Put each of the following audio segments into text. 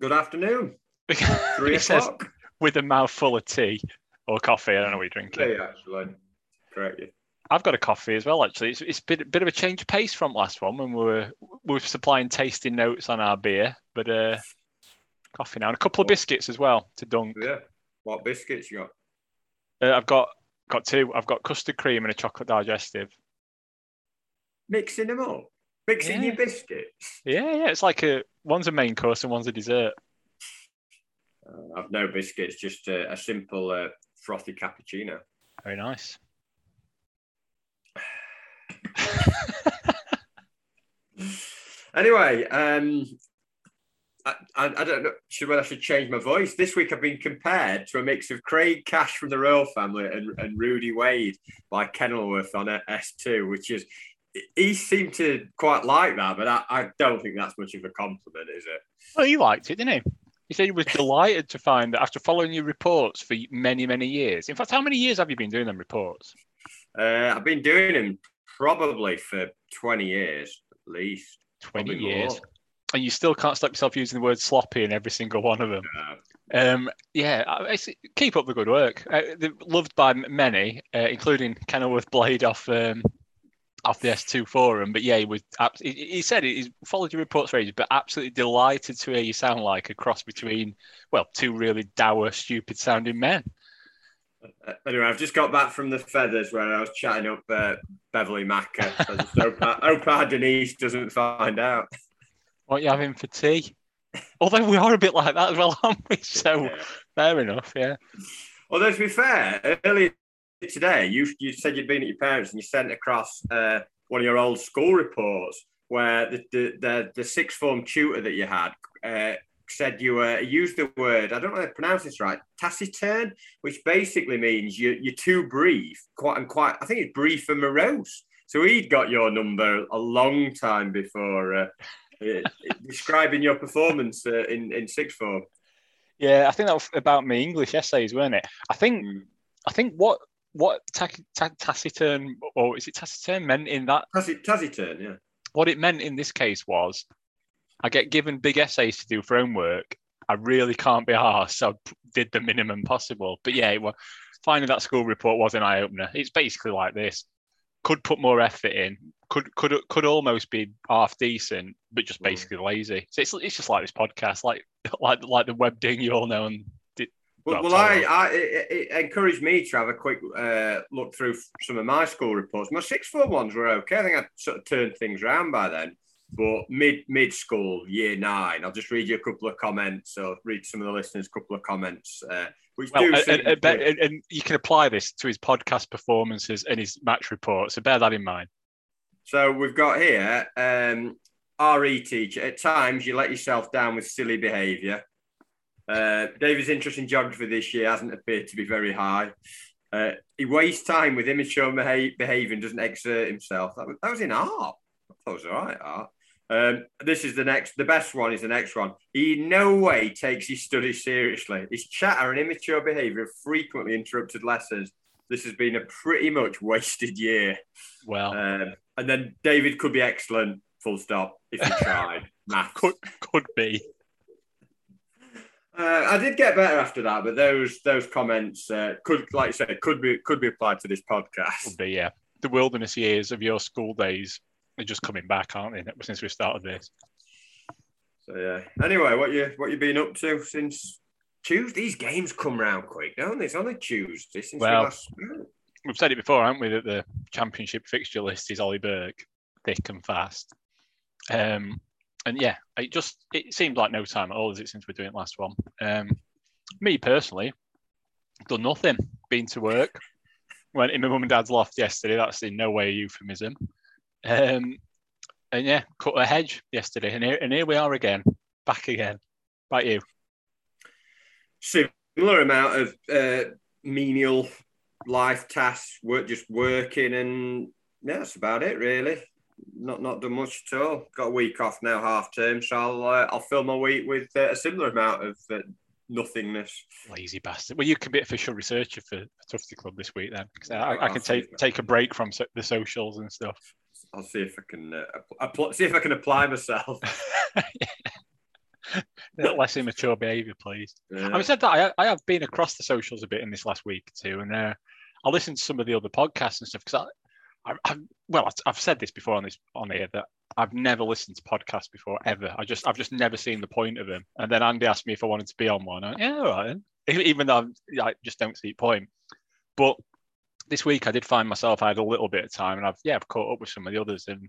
good afternoon. Three o'clock. with a mouthful of tea or coffee. I don't know what you're drinking. Yeah, actually. Correct. I've got a coffee as well. Actually, it's it's a bit, bit of a change of pace from last one when we were we were supplying tasting notes on our beer, but uh, coffee now and a couple of biscuits as well to dunk. Yeah. What biscuits you got? Uh, I've got got two. I've got custard cream and a chocolate digestive. Mixing them up. Mixing your biscuits. Yeah, yeah. It's like a one's a main course and one's a dessert. Uh, I've no biscuits, just a, a simple uh, frothy cappuccino. Very nice. Anyway, um, I, I, I don't know should whether I should change my voice. This week I've been compared to a mix of Craig Cash from the Royle Family and, and Rudy Wade by Kenilworth on S2, which is he seemed to quite like that, but I, I don't think that's much of a compliment, is it? Well, he liked it, didn't he? He said he was delighted to find that after following your reports for many, many years. In fact, how many years have you been doing them reports? Uh, I've been doing them probably for 20 years at least. 20 years. more. And you still can't stop yourself using the word sloppy in every single one of them. Um, yeah, keep up the good work. Uh, loved by many, uh, including Kenilworth Blade off um, off the S2 forum. But yeah, he was. He, he said he- he's followed your reports for ages, but absolutely delighted to hear you sound like a cross between, well, two really dour, stupid sounding men. Uh, Anyway, I've just got back from the Feathers where I was chatting up uh, Beverly Macca. So I hope, hope our Denise doesn't find out. What you having for tea? Although we are a bit like that as well, aren't we? So Yeah. fair enough. Yeah. Although to be fair, earlier today you you said you'd been at your parents and you sent across uh, one of your old school reports where the the, the, the sixth form tutor that you had uh, said you uh, used the word I don't know how to pronounce this right taciturn, which basically means you you're too brief, quite and quite I think it's brief and morose. So he'd got your number a long time before. Uh, uh, describing your performance uh, in in sixth form. Yeah, I think that was about my English essays, weren't it? I think Mm. I think what what ta- ta- taciturn or is it taciturn meant in that Taci- taciturn, yeah. what it meant in this case was I get given big essays to do for homework. I really can't be arsed, so I did the minimum possible. But yeah, well, finding that school report was an eye opener. It's basically like this: could put more effort in, could could could almost be half decent, but just Mm. basically lazy. So it's it's just like this podcast, like like like the web ding you all know and Well, Well, I, I it, it encouraged me to have a quick uh, look through some of my school reports. My six form ones were okay. I think I sort of turned things around by then. But mid mid school, year nine, I'll just read you a couple of comments or read some of the listeners' couple of comments, uh, which Well, and, and, and- and you can apply this to his podcast performances and his match reports. So bear that in mind. So we've got here um, RE teacher. At times, you let yourself down with silly behaviour. Uh, David's interest in geography this year hasn't appeared to be very high. Uh, he wastes time with immature beha- behaviour and doesn't exert himself. That was, that was in art. I thought it was all right, art. Um, this is the next, the best one is the next one. He in no way takes his studies seriously. His chatter and immature behaviour have frequently interrupted lessons. This has been a pretty much wasted year. Well, Um, and then David could be excellent, full stop, if he tried. Maths. could could be. Uh, I did get better after that, but those those comments uh, could, like I said, could be could be applied to this podcast. Be. Yeah. The wilderness years of your school days are just coming back, aren't they? Since we started this. So yeah. Anyway, what you what you been up to since Tuesday? These games come round quick, don't they? It's only Tuesday since Well, we last. We've said it before, haven't we? That the championship fixture list is Ollie Burke, thick and fast. Um, and yeah, it just it seemed like no time at all, is it, since we're doing last one? Um, me personally, done nothing. Been to work. Went in my mum and dad's loft yesterday. That's in no way a euphemism. Um, and yeah, cut a hedge yesterday, and here, and here we are again, back again. About you? Similar amount of uh, menial life tasks, work just working, and yeah, that's about it really. Not not done much at all. Got a week off now, half term, so I'll uh, I'll fill my week with uh, a similar amount of uh, nothingness. Lazy bastard. Well, you can be official researcher for Tufty Club this week then, because I, I I'll can take take a break from so, the socials and stuff. I'll see if I can uh, apply, see if I can apply myself. Less immature behaviour, please. Yeah. Having said that, I, I have been across the socials a bit in this last week or two, and uh, I listened to some of the other podcasts and stuff because I, I, well, I've said this before on this on here that I've never listened to podcasts before ever. I just I've just never seen the point of them. And then Andy asked me if I wanted to be on one. I yeah, all right. Even though I'm, I just don't see point. But this week I did find myself I had a little bit of time, and I've yeah I've caught up with some of the others. And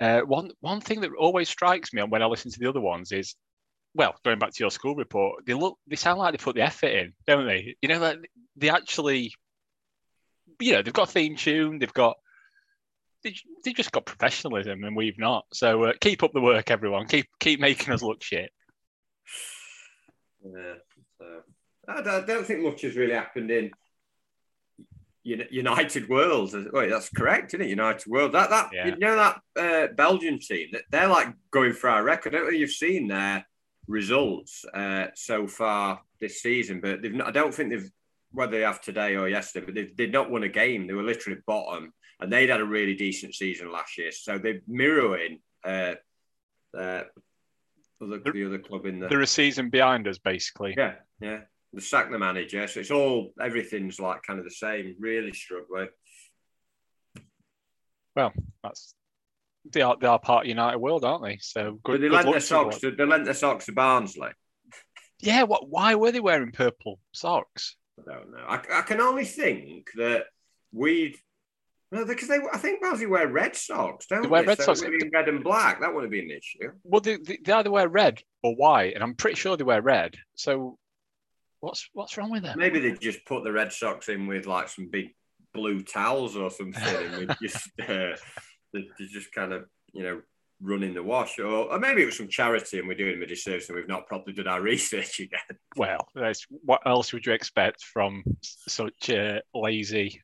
uh, one one thing that always strikes me when I listen to the other ones is well, going back to your school report, they look they sound like they put the effort in, don't they? You know, like they actually, you know, they've got a theme tune, they've got they, they just got professionalism, and we've not. So uh, keep up the work, everyone. Keep keep making us look shit. Yeah. So, I, don't, I don't think much has really happened in United World. Wait, that's correct, isn't it? United World. That that Yeah. you know that uh, Belgian team. that They're like going for our record. I don't know if you've seen their results uh, so far this season, but they've not, I don't think they've whether they have today or yesterday, but they've, they've not won a game. They were literally bottom, and they'd had a really decent season last year. So they're mirroring uh, uh, other, the other club in the They're a season behind us, basically. yeah, yeah. The sack the manager, so it's all everything's like kind of the same. Really struggling. Well, that's they are they are part of United World, aren't they? So But good. they good lent their socks. To, they lent their socks to Barnsley. Yeah. What? Why were they wearing purple socks? I don't know. I, I can only think that we. No, because they. I think Barnsley wear red socks, don't They they? wear red So socks. have red and black. That wouldn't be an issue. Well, they, they, they either wear red or white, and I'm pretty sure they wear red. So, what's what's wrong with them? Maybe they just put the red socks in with like some big blue towels or something, and we just uh, they, they just kind of you know running the wash, or, or maybe it was some charity and we're doing them a disservice and we've not properly done our research again. Well, that's, what else would you expect from such uh, lazy,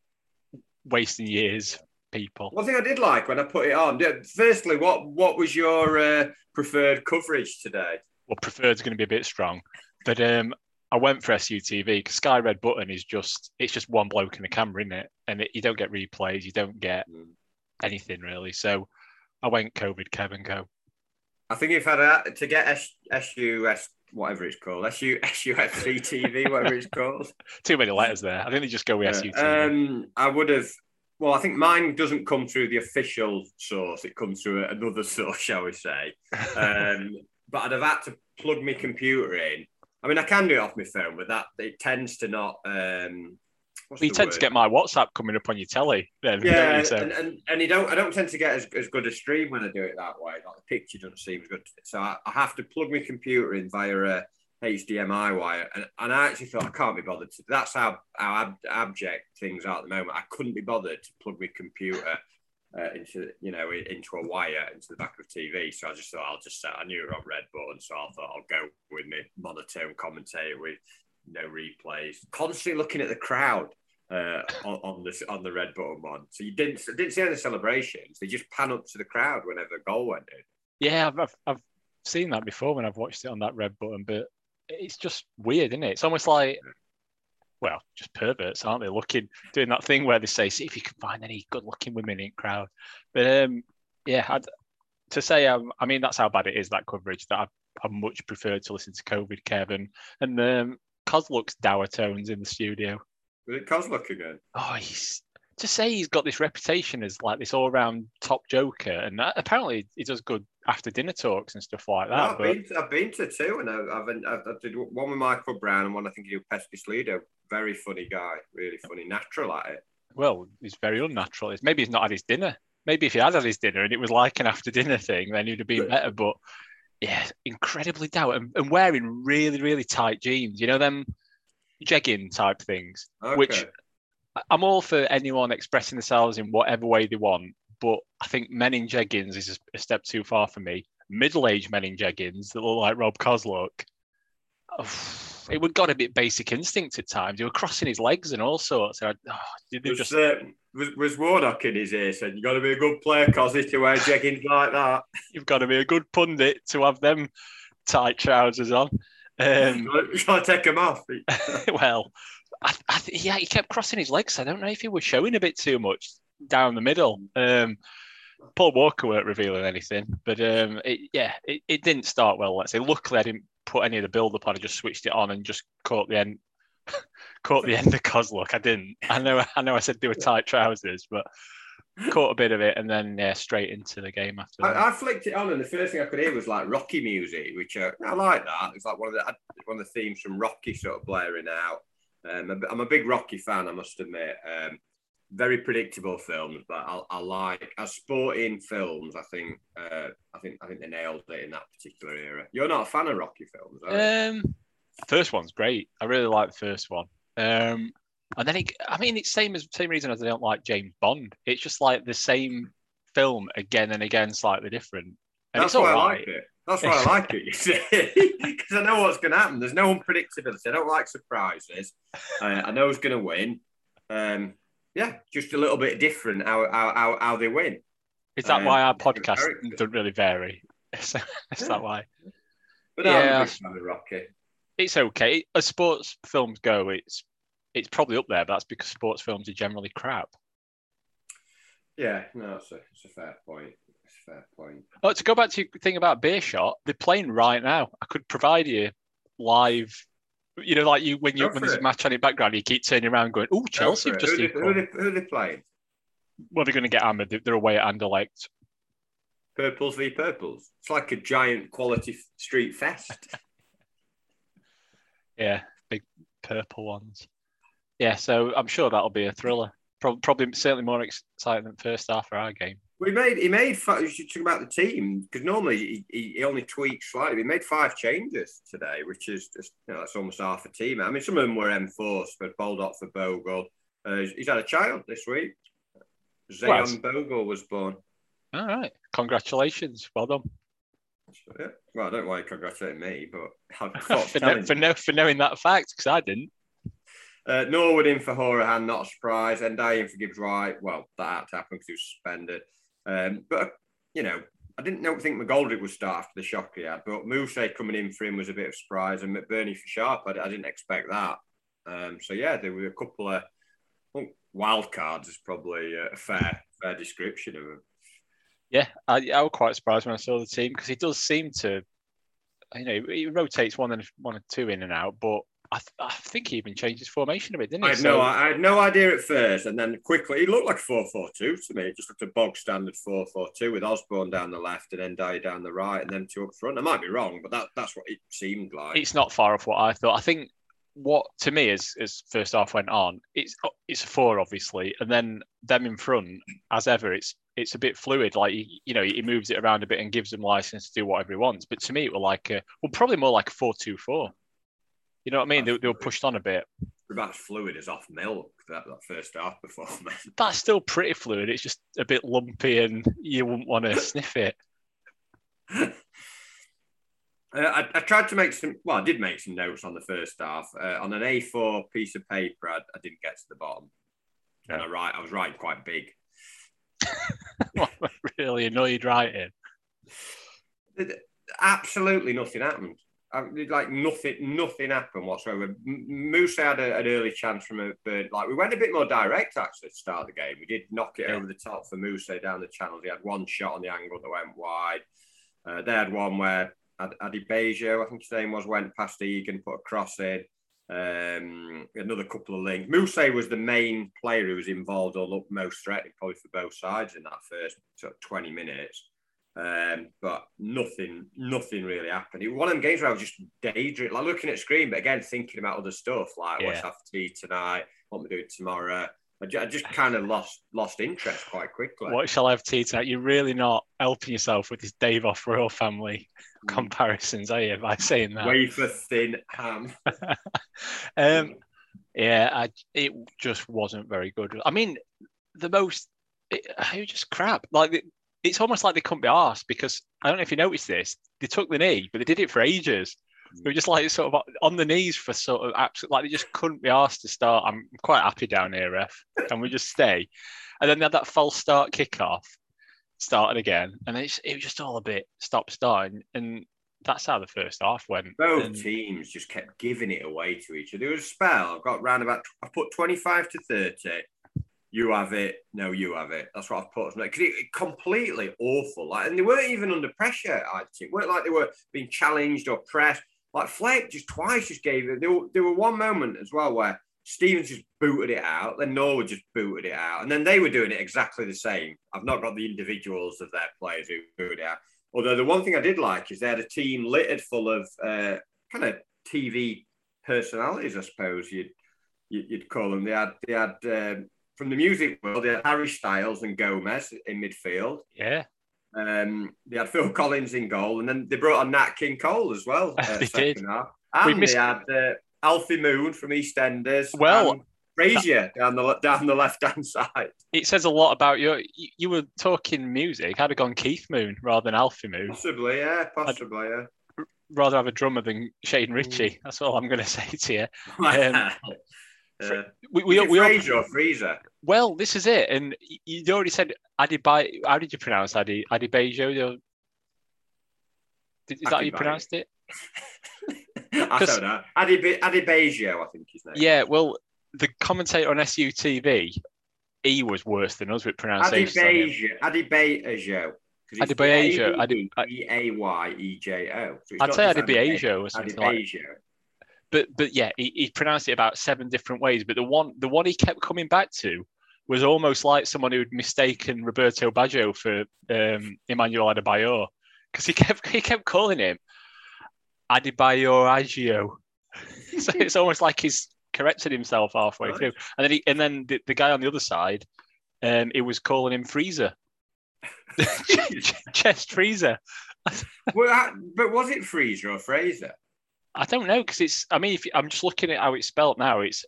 wasting years people? One thing I did like when I put it on. Firstly, what what was your uh, preferred coverage today? Well, preferred's going to be a bit strong, but um, I went for SUTV because Sky Red Button is just it's just one bloke in the camera, isn't it? And it, you don't get replays, you don't get anything really. So I went COVID Kevin Go. I think if I'd had to get S, SUS whatever it's called, SU SUFC TV, whatever it's called. Too many letters there. I think they just go with Yeah. SUTV. Um, I would have. Well, I think mine doesn't come through the official source; it comes through another source, shall we say? Um, but I'd have had to plug my computer in. I mean, I can do it off my phone, but that it tends to not. Um, what's you tend to get my WhatsApp coming up on your telly. Then, Yeah, you? So- and, and, and you don't. I don't tend to get as, as good a stream when I do it that way. Like the picture doesn't seem as good. So I, I have to plug my computer in via a HDMI wire, and, and I actually thought I can't be bothered. To, that's how how ab, abject things are at the moment. I couldn't be bothered to plug my computer uh, into you know into a wire into the back of a TV. So I just thought I'll just set. I knew it on red button, so I thought I'll go with my monotone commentator with no replays, constantly looking at the crowd uh, on, on the on the red button one. So you didn't didn't see any celebrations. They just pan up to the crowd whenever a goal went in. Yeah, I've, I've, I've seen that before when I've watched it on that red button, but it's just weird, isn't it? It's almost like, well, just perverts, aren't they? Looking, doing that thing where they say, see if you can find any good looking women in crowd. But um, yeah, I'd, to say, um, I mean, that's how bad it is, that coverage, that I, I much prefer to listen to COVID, Kevin. And um, Kozluk's dour tones in the studio. Was it Kozluk again? Oh, he's to say he's got this reputation as like this all-round top joker, and uh, apparently he does good after dinner talks and stuff like that. I've, but been to, I've been to two, and I've, I've, I did one with Michael Brown and one I think he did with Pesky Slido. Very funny guy, really funny, natural at it. well, he's very unnatural. Maybe he's not had his dinner. Maybe if he had had his dinner and it was like an after dinner thing, then he'd have been better. But yeah, incredibly doubt and, and wearing really, really tight jeans. You know them jegging type things. Okay. Which- I'm all for anyone expressing themselves in whatever way they want, but I think men in jeggings is a, step too far for me. Middle-aged men in jeggings that look like Rob Kozluk. It would got a bit basic instinct at times. He were crossing his legs and all sorts. And I, oh, they just uh, was, was Warnock in his ear saying, You've got to be a good player, Cosy, to wear jeggings like that. you've got to be a good pundit to have them tight trousers on. Um, Try to take them off. well, I, I, th- yeah, he kept crossing his legs. I don't know if he was showing a bit too much down the middle. Um, Paul Walker weren't revealing anything, but um, it, yeah, it, it didn't start well. Let's say. Luckily, I didn't put any of the build up on. I just switched it on and just caught the end. Caught the end of Kozluk. I didn't. I know. I know. I said they were tight trousers, but caught a bit of it and then yeah, straight into the game after. I, I, flicked it on, and the first thing I could hear was like Rocky music, which uh, I like that. It's like one of the one of the themes from Rocky sort of blaring out. Um, I'm a big Rocky fan, I must admit. Um, very predictable films, but I, I, like as sporting films. I think uh, I think I think they nailed it in that particular era. You're not a fan of Rocky films, um, first one's great. I really like the first one. Um, and then it, I mean, it's same as same reason as I don't like James Bond. It's just like the same film again and again, slightly different. And That's why right. I like it. That's why I like it, you see, because I know what's going to happen. There's no unpredictability. I don't like surprises. Uh, I know who's going to win. Um, yeah, just a little bit different how how, how, they win. Is that um, why our podcast doesn't really vary? Is that yeah. why? But yeah, Rocky. It's okay. As sports films go, it's it's probably up there, but that's because sports films are generally crap. Yeah, no, it's a, it's a fair point. It's a fair point. Oh, to go back to your thing about Beerschot, they're playing right now. I could provide you live. You know, like you when you when there's it. a match on in background, you keep turning around going, "Oh, Chelsea have just." Who, who, who, who, are they playing? Well, they're going to get hammered. They're away at Anderlecht. Purples v Purples. It's like a giant quality street fest. yeah, big purple ones yeah, so I'm sure that'll be a thriller. Probably, probably certainly more exciting than first half for our game. We made he made you should talk about the team because normally he, he, only tweaks slightly. He made five changes today, which is just you know that's almost half a team. I mean, some of them were enforced, but Baldock for Bogle. Uh, he's had a child this week. Zayon well, Bogle was born. All right, congratulations, well done. Yeah. Well, I don't want to congratulate me, but for, no, for, no, for knowing that fact because I didn't. Uh, Norwood in for Hourihane, not a surprise. Ndiaye in for Gibbs White. Well, that had to happen because he was suspended. Um, but, you know, I didn't know, think McGoldrick would start after the shock he had, but Mousset coming in for him was a bit of a surprise. And McBurnie for Sharp, I, I didn't expect that. Um, so, yeah, there were a couple of wild cards, is probably a fair fair description of him. Yeah, I, I was quite surprised when I saw the team because he does seem to, you know, he rotates one and one and two in and out, but I, th- I, think he even changed his formation a bit, didn't he? I had, so... no, I had no idea at first, and then quickly he looked like 4 4 2 to me. It just looked a bog standard 4 4 2 with Osborne down the left and then Ndiaye down the right and then two up front. I might be wrong, but that, that's what it seemed like. It's not far off what I thought. I think what to me as as first half went on, it's it's a four obviously, and then them in front as ever. It's it's a bit fluid. Like you know, he moves it around a bit and gives them license to do whatever he wants. But to me, it was like a, well, probably more like a four two four. You know what I mean? They, they, were pushed on a bit. About as fluid as off milk that, that first half performance. That's still pretty fluid. It's just a bit lumpy, and you wouldn't want to sniff it. Uh, I, I, tried to make some. Well, I did make some notes on the first half uh, on an A4 piece of paper. I, I didn't get to the bottom, yeah. and I write. I was writing quite big. really annoyed writing. Absolutely nothing happened like nothing, nothing happened whatsoever. Moose had a, an early chance from a bird. Like we went a bit more direct actually to start the game. We did knock it yeah. over the top for Moose down the channels. He had one shot on the angle that went wide. Uh, they had one where Adebayo, I think his name was, went past Egan, put a cross in. Um, another couple of links. Moose was the main player who was involved or looked most threatening, probably for both sides in that first sort of 20 minutes. Um, but nothing, nothing really happened. It was one of them games where I was just daydreaming, like looking at screen, but again thinking about other stuff, like yeah. what's after tea tonight, what am I doing tomorrow. I just, kind of lost lost interest quite quickly. What shall I have tea tonight? You're really not helping yourself with this Dave off Royle Family mm. comparisons, are you? By saying that wafer thin ham. um, yeah, I, it just wasn't very good. I mean, the most it, it was just crap. Like it's almost like they couldn't be asked because I don't know if you noticed this. They took the knee, but they did it for ages. They were just like sort of on the knees for sort of absolute, like they just couldn't be asked to start. I'm quite happy down here, ref. Can we just stay? And then they had that false start kickoff, started again, and it was just all a bit stop starting. And that's how the first half went. Both and... teams just kept giving it away to each other. There was a spell. I've got round about. I put twenty five to thirty you have it, no, you have it. That's what I've put. Because it, it, completely awful. Like, and they weren't even under pressure. I think. It weren't like they were being challenged or pressed. Like Fleck just twice just gave it. There, were- there were one moment as well where Stevens just booted it out, then Norwood just booted it out, and then they were doing it exactly the same. I've not got the individuals of their players who booted it out. Although the one thing I did like is they had a team littered full of uh, kind of TV personalities, I suppose you'd you'd you'd call them. They had they had um, from the music world, they had Harry Styles and Gomez in midfield. Yeah, Um, they had Phil Collins in goal, and then they brought on Nat King Cole as well. uh, They did. half. We And missed- they had uh, Alfie Moon from EastEnders. Well, and Frazier down the down the left hand side. it says a lot about your. You, you were talking music. I'd have gone Keith Moon rather than Alfie Moon. Possibly, yeah, possibly, yeah. Rather have a drummer than Shane Richie. That's all I'm going to say to you. Yeah. Uh, we, We, we, we, Fraser or Freezer? well, this is it. And you'd already said Adibai. How did you pronounce Adi Adibajo? Did, is that how you pronounced it? I don't know. Adi Adebayo, I think his name. Yeah. Well, the commentator on SUTV, he was worse than us with pronunciations. on him. Adebayo. Adebayo. Adebayo, Ade- E A Y E J O. So it's I'd say just Adibajo or something like. Adebayo. But but yeah, he, he pronounced it about seven different ways. But the one the one he kept coming back to was almost like someone who'd mistaken Roberto Baggio for um, Emmanuel Adebayor because he kept he kept calling him Adebayor Agio. so it's almost like he's corrected himself halfway Right. through. And then he, and then the, the guy on the other side, um, he was calling him Freezer, chest Freezer. Well, but was it Freezer or Fraser? I don't know because it's. I mean, if I'm just looking at how it's spelled now, it's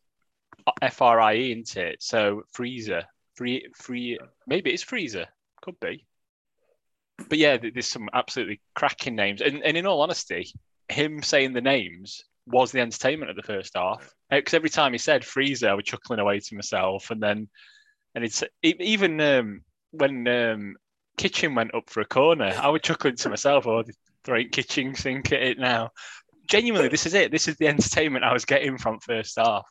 F R I E, isn't it? So freezer, free, free. Maybe it's freezer. Could be. But yeah, there's some absolutely cracking names, and and in all honesty, him saying the names was the entertainment of the first half. Because every time he said freezer, I was chuckling away to myself, and then, and it's even um, when um, Kitching went up for a corner, I was chuckling to myself. Oh, throwing kitchen sink at it now genuinely, this is it. This is the entertainment I was getting from first half.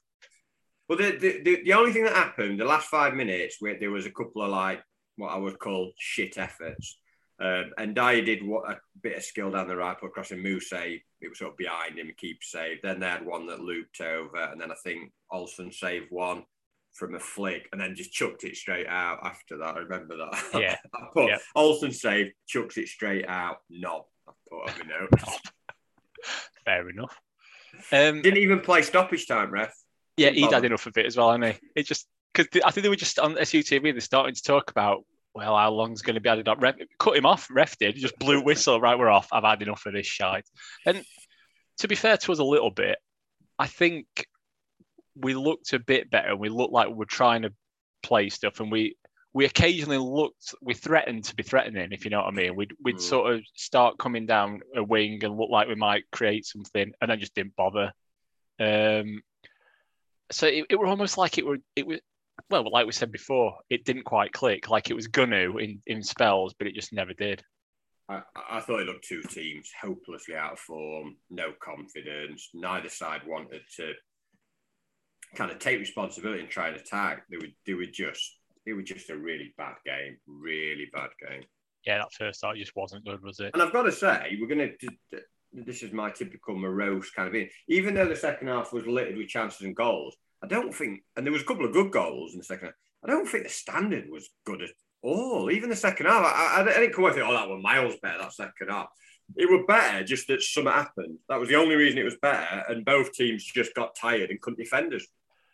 Well, the, the, the, the only thing that happened, the last five minutes, where there was a couple of like what I would call shit efforts. Um, and Ndiaye did what, a bit of skill down the right, put across a Moose, it was sort of behind him, keep saved. Then they had one that looped over, and then I think Olsen saved one from a flick, and then just chucked it straight out after that. I remember that. Yeah. I put Yeah. Olsen saved, chucks it straight out. Knob. I put on my notes. Fair enough. Um, Didn't even play stoppage time, ref. yeah, he'd had enough of it as well, hadn't he? It just because I think they were just on SUTV. And they're starting to talk about well, how long's going to be added up. Ref, cut him off. Ref did. Just blew whistle. Right, we're off. I've had enough of this shite. And to be fair to us a little bit, I think we looked a bit better. And we looked like we were trying to play stuff, and we we occasionally looked. We threatened to be threatening, if you know what I mean. We'd we'd Mm. sort of start coming down a wing and look like we might create something, and then just didn't bother. Um, so it, it were almost like it were it was well, like we said before, it didn't quite click. Like it was gonna in in spells, but it just never did. I, I thought it looked two teams hopelessly out of form, no confidence. Neither side wanted to kind of take responsibility and try and attack. They would they were just it was just a really bad game, really bad game. Yeah, that first half just wasn't good, was it? And I've got to say, we're going to. This is my typical morose kind of thing. Even though the second half was littered with chances and goals, I don't think, and there was a couple of good goals in the second half. I don't think the standard was good at all. Even the second half, I, I, I didn't come away thinking, "Oh, that was miles better." That second half, it was better. Just that something happened. That was the only reason it was better. And both teams just got tired and couldn't defend us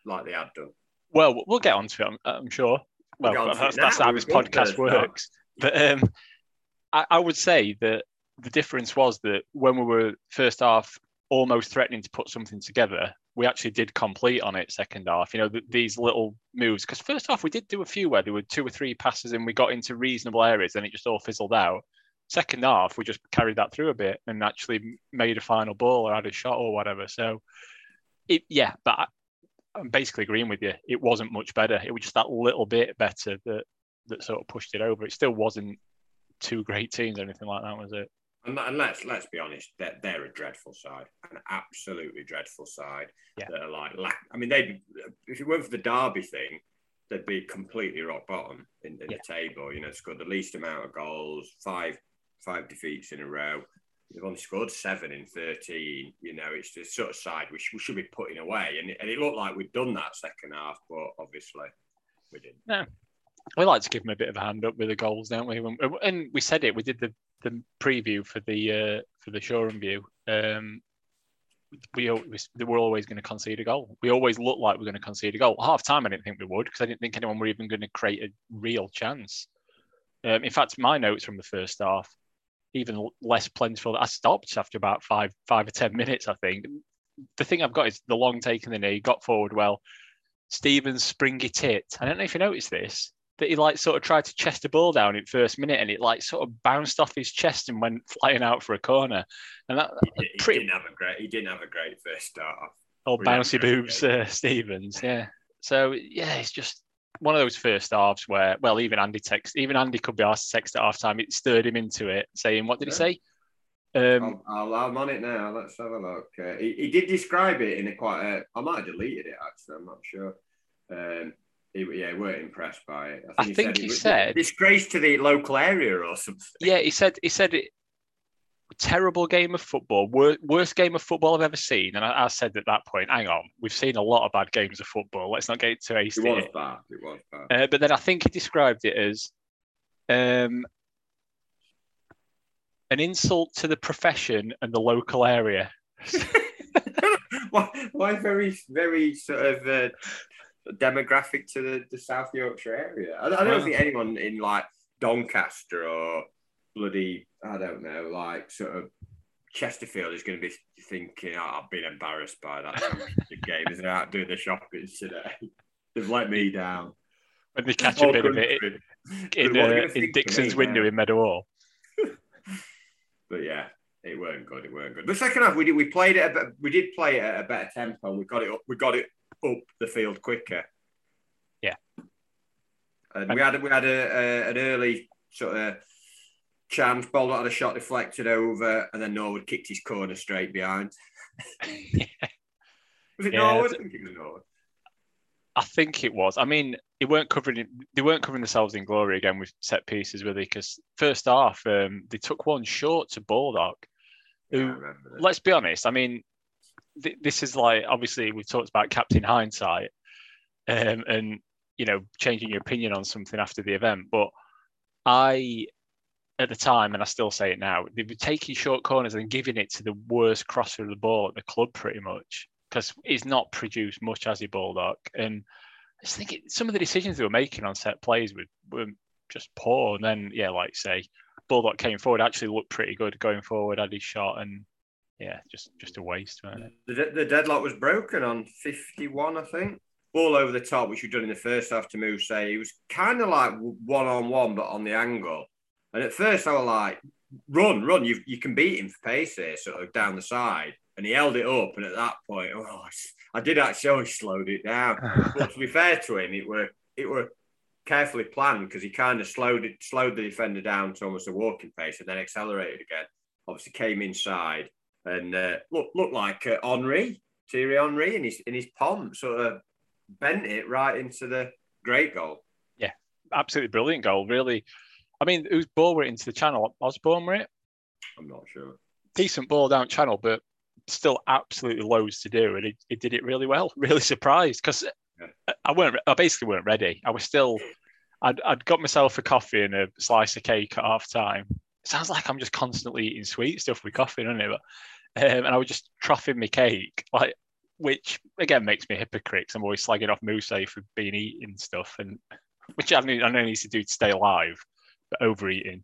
like they had done. Well, we'll get onto it, I'm, I'm sure. We'll that's, that's how this podcast works. But um, I, I would say that the difference was that when we were first half almost threatening to put something together, we actually did complete on it second half. You know, th- these little moves. Because first half we did do a few where there were two or three passes and we got into reasonable areas, and it just all fizzled out. Second half, we just carried that through a bit and actually made a final ball or had a shot or whatever. So, it yeah, but I'm basically agreeing with you. It wasn't much better. It was just that little bit better that that sort of pushed it over. It still wasn't two great teams or anything like that, was it? And, and let's let's be honest, they're, they're a dreadful side, an absolutely dreadful side. Yeah. That are like, lack, I mean, they if it weren't for the Derby thing, they'd be completely rock bottom in, in Yeah. the table. You know, scored the least amount of goals, five five defeats in a row. They've only scored seven in 13. You know, it's the sort of side we, we should be putting away. And, and it looked like we'd done that second half, but obviously we didn't. No. We like to give them a bit of a hand up with the goals, don't we? And we said it. We did the, the preview for the uh, for the Shoreham view. Um, we, we were always going to concede a goal. We always looked like we are going to concede a goal. Half time, I didn't think we would because I didn't think anyone were even going to create a real chance. Um, in fact, my notes from the first half, even less plentiful. I stopped after about five, five or ten minutes. I think the thing I've got is the long take in the knee, got forward well. Stevens springy tit. I don't know if you noticed this, that he like sort of tried to chest a ball down in first minute, and it like sort of bounced off his chest and went flying out for a corner. And that he, he pretty, didn't have a great. He didn't have a great first start. Old bouncy boobs, uh, Stevens. Yeah. So yeah, it's just one of those first halves where, well, even Andy text, even Andy could be asked to text at half time. It stirred him into it, saying, "What did yeah. he say?" Um, I'll, i am on it now. Let's have a look. Uh, he, he, did describe it in a quite. A, I might have deleted it actually. I'm not sure. Um, he, yeah, weren't impressed by it. I think, I think he, said, he said disgrace to the local area or something. Yeah, he said he said it. Terrible game of football, worst, worst game of football I've ever seen. And I, I, said at that point, hang on, we've seen a lot of bad games of football. Let's not get too hasty. It was bad. It was bad. Uh, but then I think he described it as um, an insult to the profession and the local area. why, why very, very sort of uh, demographic to the, the South Yorkshire area. I, I don't think anyone in like Doncaster or bloody, I don't know, like sort of Chesterfield is going to be thinking, oh, I've been embarrassed by that game. Isn't out doing the shopping today? They've let me down. When they catch a bit of it in, uh, in Dixon's window in Meadowhall. but yeah, it weren't good. It weren't good. The second half, we did we played it. A, we did play it at a better tempo. And we got it. Up, we got it up the field quicker. Yeah. And we had we had a, a, an early sort of chance. Ball had a shot deflected over, and then Norwood kicked his corner straight behind. yeah. Was it yeah, Norwood? I think it was Norwood. I think it was. I mean, they weren't covering they weren't covering themselves in glory again with set pieces, were they? Because first half, um, they took one short to Baldock. Who, yeah, let's be honest, I mean, th- this is like obviously we've talked about captain hindsight, um, and you know changing your opinion on something after the event. But I, at the time, and I still say it now, they were taking short corners and giving it to the worst crosser of the ball at the club, pretty much, because he's not produced much as a Baldock. And I just think it, some of the decisions they were making on set plays were, were just poor. And then, yeah, like say, Bulldog came forward, actually looked pretty good going forward, had his shot, and yeah, just just a waste. The, the deadlock was broken on 51, I think. Ball over the top, which we've done in the first half to move. Say he was kind of like one on one, but on the angle. And at first, I was like, "Run, run! You you can beat him for pace here, sort of down the side." And he held it up, and at that point, oh, I did actually slowed it down. but to be fair to him, it were it were carefully planned because he kind of slowed it, slowed the defender down to almost a walking pace, and then accelerated again. Obviously, came inside and uh, look looked like uh, Henry, Thierry Henry, in his in his palm, sort of bent it right into the great goal. Yeah, absolutely brilliant goal. Really, I mean, whose ball were it into the channel? Osborne were it? I'm not sure. Decent ball down channel, but still absolutely loads to do, and he, did it really well. Really surprised because yeah. I weren't. I basically weren't ready. I was still. I'd, I'd got myself a coffee and a slice of cake at half time. sounds like I'm just constantly eating sweet stuff with coffee, doesn't it? But um, and I was just troughing my cake, like which again makes me a hypocrite. I'm always slagging off Mousse for being eating stuff, and which I know, I know needs to do to stay alive, but overeating.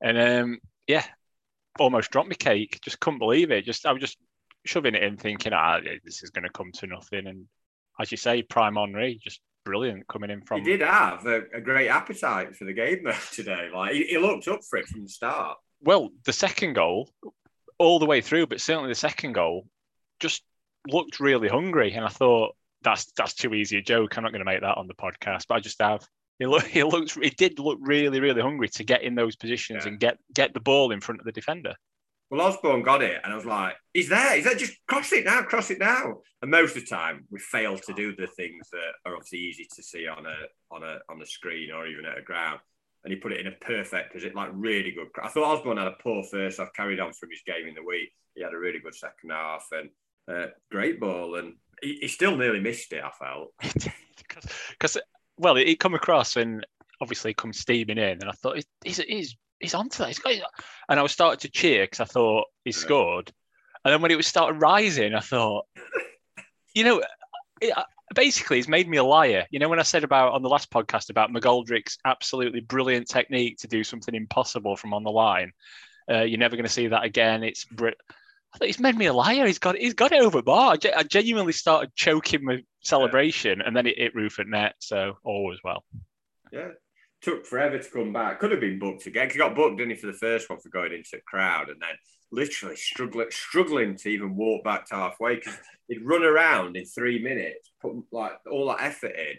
And um, yeah, almost dropped my cake. Just couldn't believe it. Just I was just shoving it in, thinking, ah, this is going to come to nothing. And as you say, Prime Henry, just brilliant coming in from. He did have a, a great appetite for the game today. Like he, he looked up for it from the start. Well, the second goal, all the way through, but certainly the second goal just looked really hungry. And I thought, that's that's too easy a joke. I'm not going to make that on the podcast, but I just have. He he looked, he did look really, really hungry to get in those positions yeah. and get get the ball in front of the defender. Well, Osborne got it, and I was like, "He's there! He's there! Just cross it now! Cross it now!" And most of the time, we fail to do the things that are obviously easy to see on a on a on a screen or even at a ground. and he put it in a perfect position, like really good. I thought Osborne had a poor first half, carried on from his game in the week. He had a really good second half and uh, great ball, and he, he, still nearly missed it. I felt because well, it come across and obviously come steaming in, and I thought he's he's he's onto that. He's got, and I was starting to cheer because I thought he scored, and then when it was started rising, I thought, you know, it, basically it's made me a liar. You know, when I said about on the last podcast about McGoldrick's absolutely brilliant technique to do something impossible from on the line, uh, you're never going to see that again. It's br- I thought he's made me a liar. He's got he's got it over bar. I, I genuinely started choking with celebration, and then it hit roof at net. So all was well. Yeah, took forever to come back. Could have been booked again. He got booked, didn't he, for the first one for going into the crowd, and then literally struggling, struggling to even walk back to halfway because he'd run around in three minutes, put like all that effort in,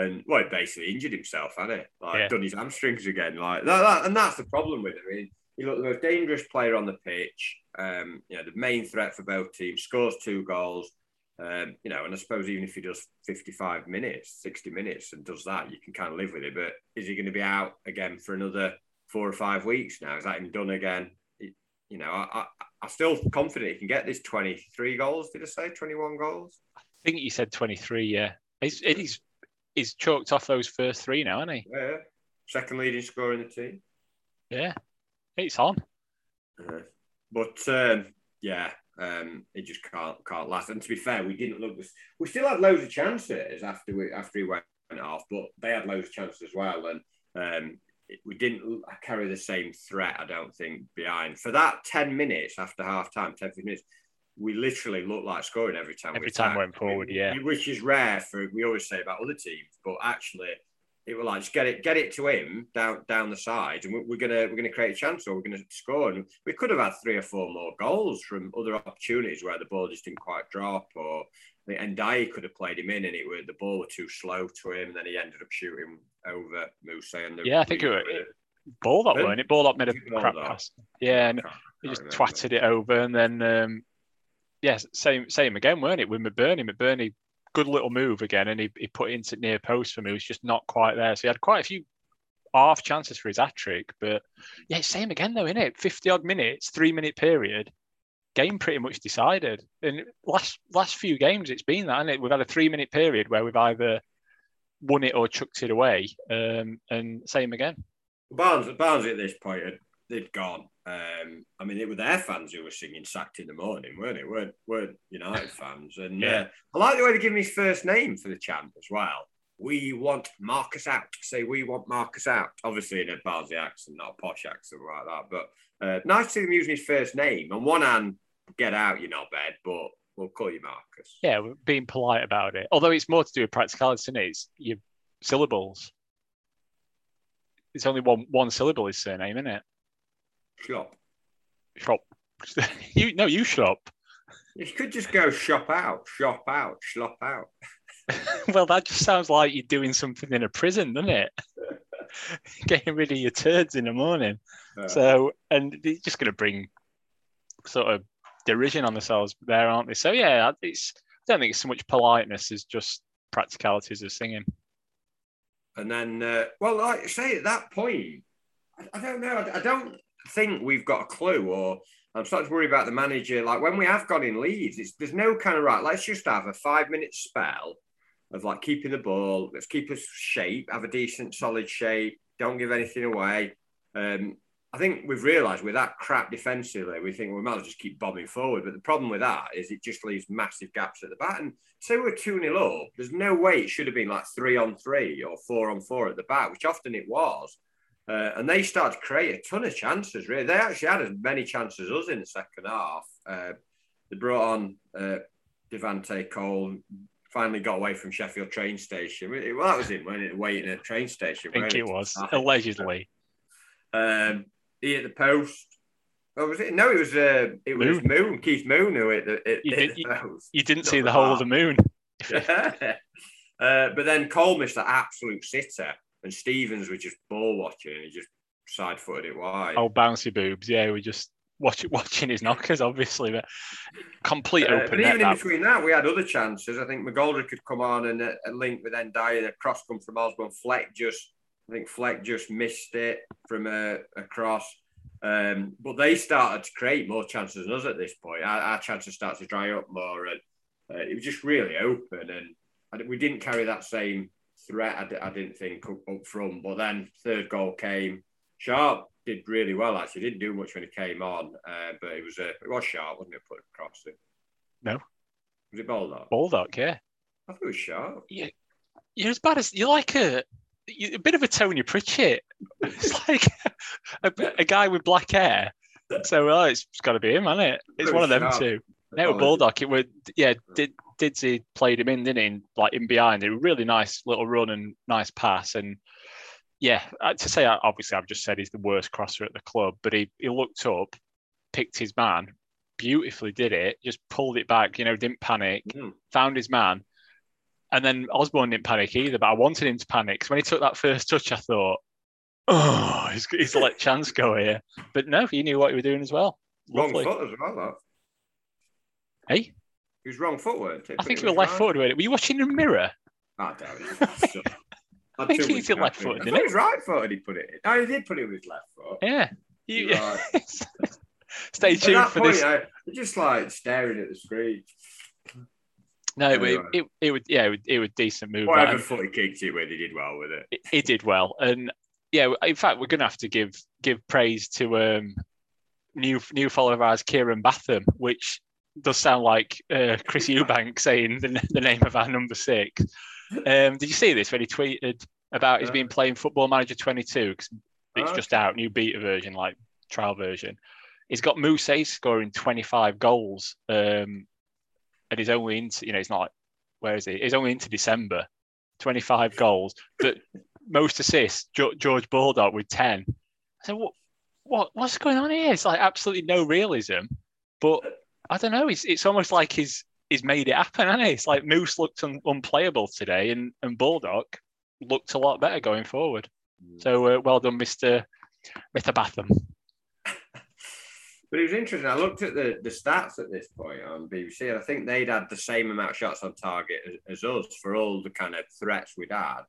and well, he basically injured himself, hadn't it? Like yeah. done his hamstrings again, like that, that, and that's the problem with him. I mean, he looked the most dangerous player on the pitch. Um, you know, the main threat for both teams. Scores two goals. Um, you know, and I suppose even if he does 55 minutes, 60 minutes, and does that, you can kind of live with it. But is he going to be out again for another four or five weeks now? Is that him done again? you know, I, I, I'm still confident he can get this 23 goals. Did I say 21 goals? I think you said 23. Yeah, he's he's he's chalked off those first three now, hasn't he? Yeah, second leading scorer in the team. Yeah, it's on. Uh, but um, yeah, um, it just can't can't last. And to be fair, we didn't look. We still had loads of chances after we after he went off, but they had loads of chances as well. And um, we didn't carry the same threat, I don't think, behind. For that 10 minutes after half time, 10 minutes, we literally looked like scoring every time. Every time went forward, yeah. Which is rare for, we always say about other teams, but actually, it was like just get it, get it to him down down the side, and we're, gonna we're gonna create a chance, or we're gonna score. And we could have had three or four more goals from other opportunities where the ball just didn't quite drop, or and Ndiaye could have played him in, and it was the ball was too slow to him, and then he ended up shooting over Musa. And yeah, I think it was ball that one. It ball up made a crap pass. Yeah, and he just twatted it over, and then um, yeah, same same again, weren't it with McBurney, McBurnie, good little move again, and he, he put into near post for me. It was just not quite there. So he had quite a few half chances for his hat trick, but yeah, same again though, isn't it? Fifty odd minutes, three minute period game pretty much decided. And last last few games, it's been that, and it? We've had a three minute period where we've either won it or chucked it away, um, and same again. Barnes, Barnes at this point they'd gone. Um, I mean, it were their fans who were singing "Sacked in the Morning," weren't it? weren't weren't United fans? And yeah. uh, I like the way they give him his first name for the chant as well. We want Markus out. Say we want Markus out. Obviously in a Barnsley accent, not a posh accent like that. But uh, nice to see him using his first name. On one hand, get out, you're not bad, but we'll call you Markus. Yeah, being polite about it. Although it's more to do with practicality, isn't it? It's your syllables. It's only one one syllable his surname, isn't it? Schopp. Schopp. you no, you shop. You could just go shop out, shop out, shop out. well, that just sounds like you're doing something in a prison, doesn't it? Getting rid of your turds in the morning. So, and it's just going to bring sort of derision on themselves there, aren't they? So yeah, it's I don't think it's so much politeness as just practicalities of singing. And then, uh, well, like I say, at that point, I, I don't know. I, I, don't think we've got a clue, or I'm starting to worry about the manager. Like when we have got in leads, there's no kind of right. Let's just have a five minute spell of like keeping the ball. Let's keep us shape, have a decent, solid shape. Don't give anything away. Um, I think we've realised with that crap defensively, we think we might well just keep bombing forward. But the problem with that is it just leaves massive gaps at the back. And say we're 2 0 up, there's no way it should have been like three on three or four on four at the back, which often it was. Uh, and they started to create a ton of chances, really. They actually had as many chances as us in the second half. Uh, they brought on uh, Devante Cole, finally got away from Sheffield train station. Well, that was him, when it? Waiting at a train station. I think it was, allegedly. Um, he at the post. Oh, was it? No, it was uh, it was moon. Moon, Keith Moon, who hit the, hit, you, did, the you, you didn't see the whole of the moon. uh, but then Cole missed that absolute sitter, and Stevens was just ball watching, he just side footed it wide. Oh, bouncy boobs! Yeah, we just watching watching his knockers, obviously, but complete uh, open. But even in between that, we had other chances. I think McGoldrick could come on and a, uh, link with Ndiaye and a cross come from Osborne. Fleck just I think Fleck just missed it from a, a cross. Um, but they started to create more chances than us at this point. Our, our chances started to dry up more, and uh, it was just really open. And I, we didn't carry that same threat. I, I didn't think up, front. But then third goal came. Sharp did really well. Actually, didn't do much when he came on, uh, but it was a, it was sharp, wasn't it? Put across it. No. Was it Baldock? Baldock, yeah. I thought it was sharp. Yeah, you're as bad as you're like a a bit of a Tony Pritchett. It's like a, a, guy with black hair. So well, it's got to be him, hasn't it? It's one of them two. No, Baldock. It would, yeah. Did Didsy played him in, didn't he? Like in behind. It was really nice little run and nice pass. And yeah, uh, to say obviously I've just said he's the worst crosser at the club, but he he looked up, picked his man, beautifully did it, just pulled it back. You know, didn't panic, mm. found his man and then Osborn didn't panic either, but I wanted him to panic. Because when he took that first touch, I thought, oh, he's, he's let chance go here. But no, he knew what he was doing as well. Wrong foot as well, though. Hey? He was wrong foot, weren't I think he was left footed. Were you watching in the mirror? I don't I think he's left footed, he? was right footed, he put it in. No, he did put it with his left foot. Yeah. You, right. Stay tuned for point, this. I, just like staring at the screen. No, anyway. it, it, it would yeah, it would, it would decent move. Whatever foot he kicked it with, he did well with it. He did well, and yeah, in fact, we're going to have to give give praise to um, new new follower of ours, Kieran Batham, which does sound like uh, Chris Eubank saying the, the name of our number six. Um, did you see this when he tweeted about he's been playing Football Manager 22 because it's just out, new beta version, like trial version. He's got Moose scoring 25 goals um, and he's only into you know he's not where is he? He's only into December, twenty five goals, but most assists George Baldock with ten. So what what what's going on here? It's like absolutely no realism, but I don't know. It's it's almost like he's he's made it happen, hasn't he? It's like Moose looked un, unplayable today, and and Baldock looked a lot better going forward. Mm. So uh, well done, Mister Mister Batham. But it was interesting. I looked at the, the stats at this point on BBC, and I think they'd had the same amount of shots on target as, as us for all the kind of threats we'd had.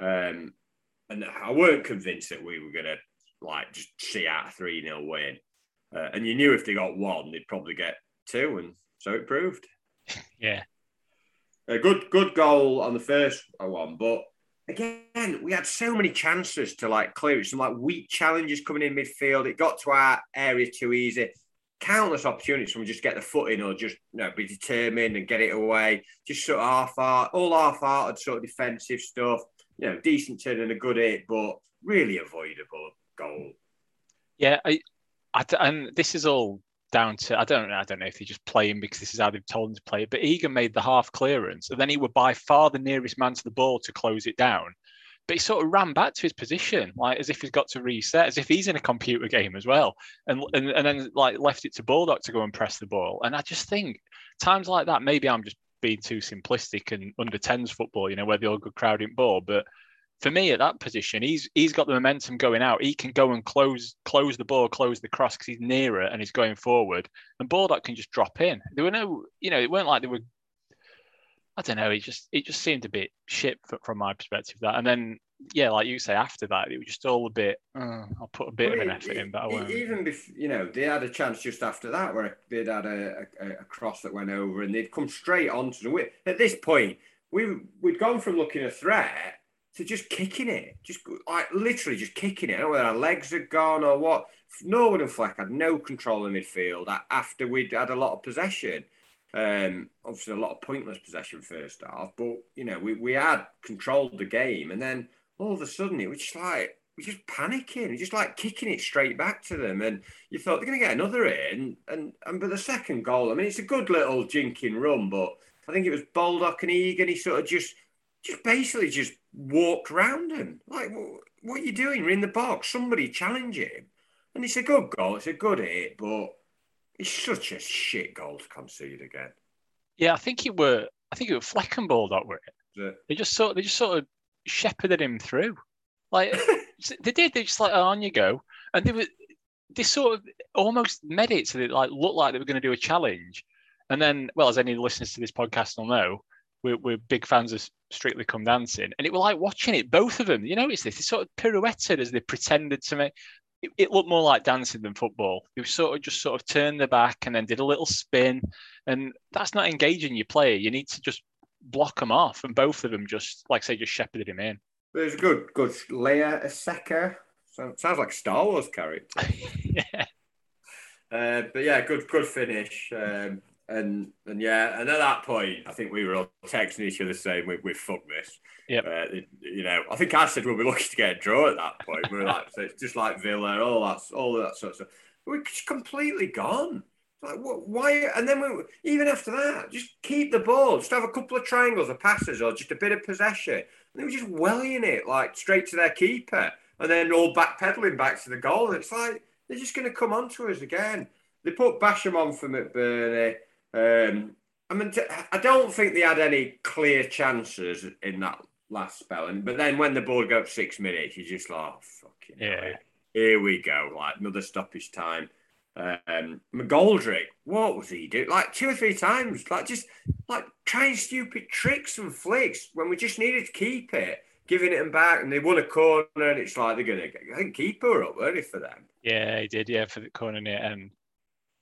Um, and I weren't convinced that we were going to like just see out a 3 0 win. Uh, and you knew if they got one, they'd probably get two. And so it proved. Yeah. A good, good goal on the first uh, one, but again, we had so many chances to like clear it. Some like weak challenges coming in midfield. It got to our area too easy. Countless opportunities from just get the foot in or just you know be determined and get it away. Just sort of half art, all half hearted sort of defensive stuff. You know, decent turn and a good hit, but really avoidable goal. Yeah, I, I and this is all down to I don't know I don't know if he's just playing because this is how they've told him to play it. But Egan made the half clearance, and then he would by far the nearest man to the ball to close it down. But he sort of ran back to his position, like as if he's got to reset, as if he's in a computer game as well, and and, and then like left it to Baldock to go and press the ball. And I just think times like that, maybe I'm just being too simplistic and under tens football, you know, where the all good crowding ball, but for me at that position, he's he's got the momentum going out. He can go and close close the ball, close the cross because he's nearer and he's going forward. And Baldock can just drop in. There were no, you know, it weren't like they were. I don't know. It just it just seemed a bit shit from my perspective. That and then yeah, like you say, after that it was just all a bit. Uh, I'll put a bit well, of an effort it, in, but I won't. Even if you know they had a chance just after that where they'd had a, a, a cross that went over and they'd come straight onto the. Win. At this point, we we'd gone from looking a threat to just kicking it, just like literally just kicking it. I don't know whether our legs had gone or what. Norwood and Fleck had no control in midfield after we'd had a lot of possession. Um, obviously, a lot of pointless possession first half, but you know we, we had controlled the game, and then all of a sudden it was just like we're just panicking, we're just like kicking it straight back to them, and you thought they're going to get another in, and and but the second goal, I mean, it's a good little jinking run, but I think it was Baldock and Egan. He sort of just just basically just walked round him. Like, what are you doing? You're in the box. Somebody challenge him. And it's a good goal. It's a good hit, but it's such a shit goal to concede again. Yeah, I think it were. I think it was Fleckenball that were it. They just sort. They just sort of shepherded him through. Like they did. They just like oh, on you go, and they were. They sort of almost made it so they like looked like they were going to do a challenge, and then, well, as any listeners to this podcast will know, we're, we're big fans of Strictly Come Dancing, and it was like watching it. Both of them, you notice this, they sort of pirouetted as they pretended to make. It, it looked more like dancing than football. They sort of just sort of turned their back and then did a little spin, and that's not engaging your player. You need to just block them off, and both of them just, like I say, just shepherded him in. There's was good, good. Leia Aseka. Sounds like Star Wars character. yeah. Uh, but yeah, good, good finish. Um, and and yeah, and at that point, I think we were all texting each other saying we we fuck this. Yeah. Uh, you know, I think I said we'll be lucky to get a draw at that point. We are like, so it's just like Villa, all that, all that sort of stuff. We're just completely gone. Like what, why? And then we, even after that, just keep the ball. Just have a couple of triangles or passes or just a bit of possession. And they were just wellying it like straight to their keeper, and then all backpedaling back to the goal. And it's like they're just going to come on to us again. They put Basham on for McBurnie. Um, I mean, I don't think they had any clear chances in that last spell. And but then when the ball got six minutes, you just like, oh, fucking yeah. Here we go, like another stoppage time. Um, McGoldrick, what was he doing? Like two or three times, like just like trying stupid tricks and flicks when we just needed to keep it, giving it them back, and they won a corner, and it's like they're gonna. I think keeper up, weren't for them? Yeah, he did. Yeah, for the corner near end.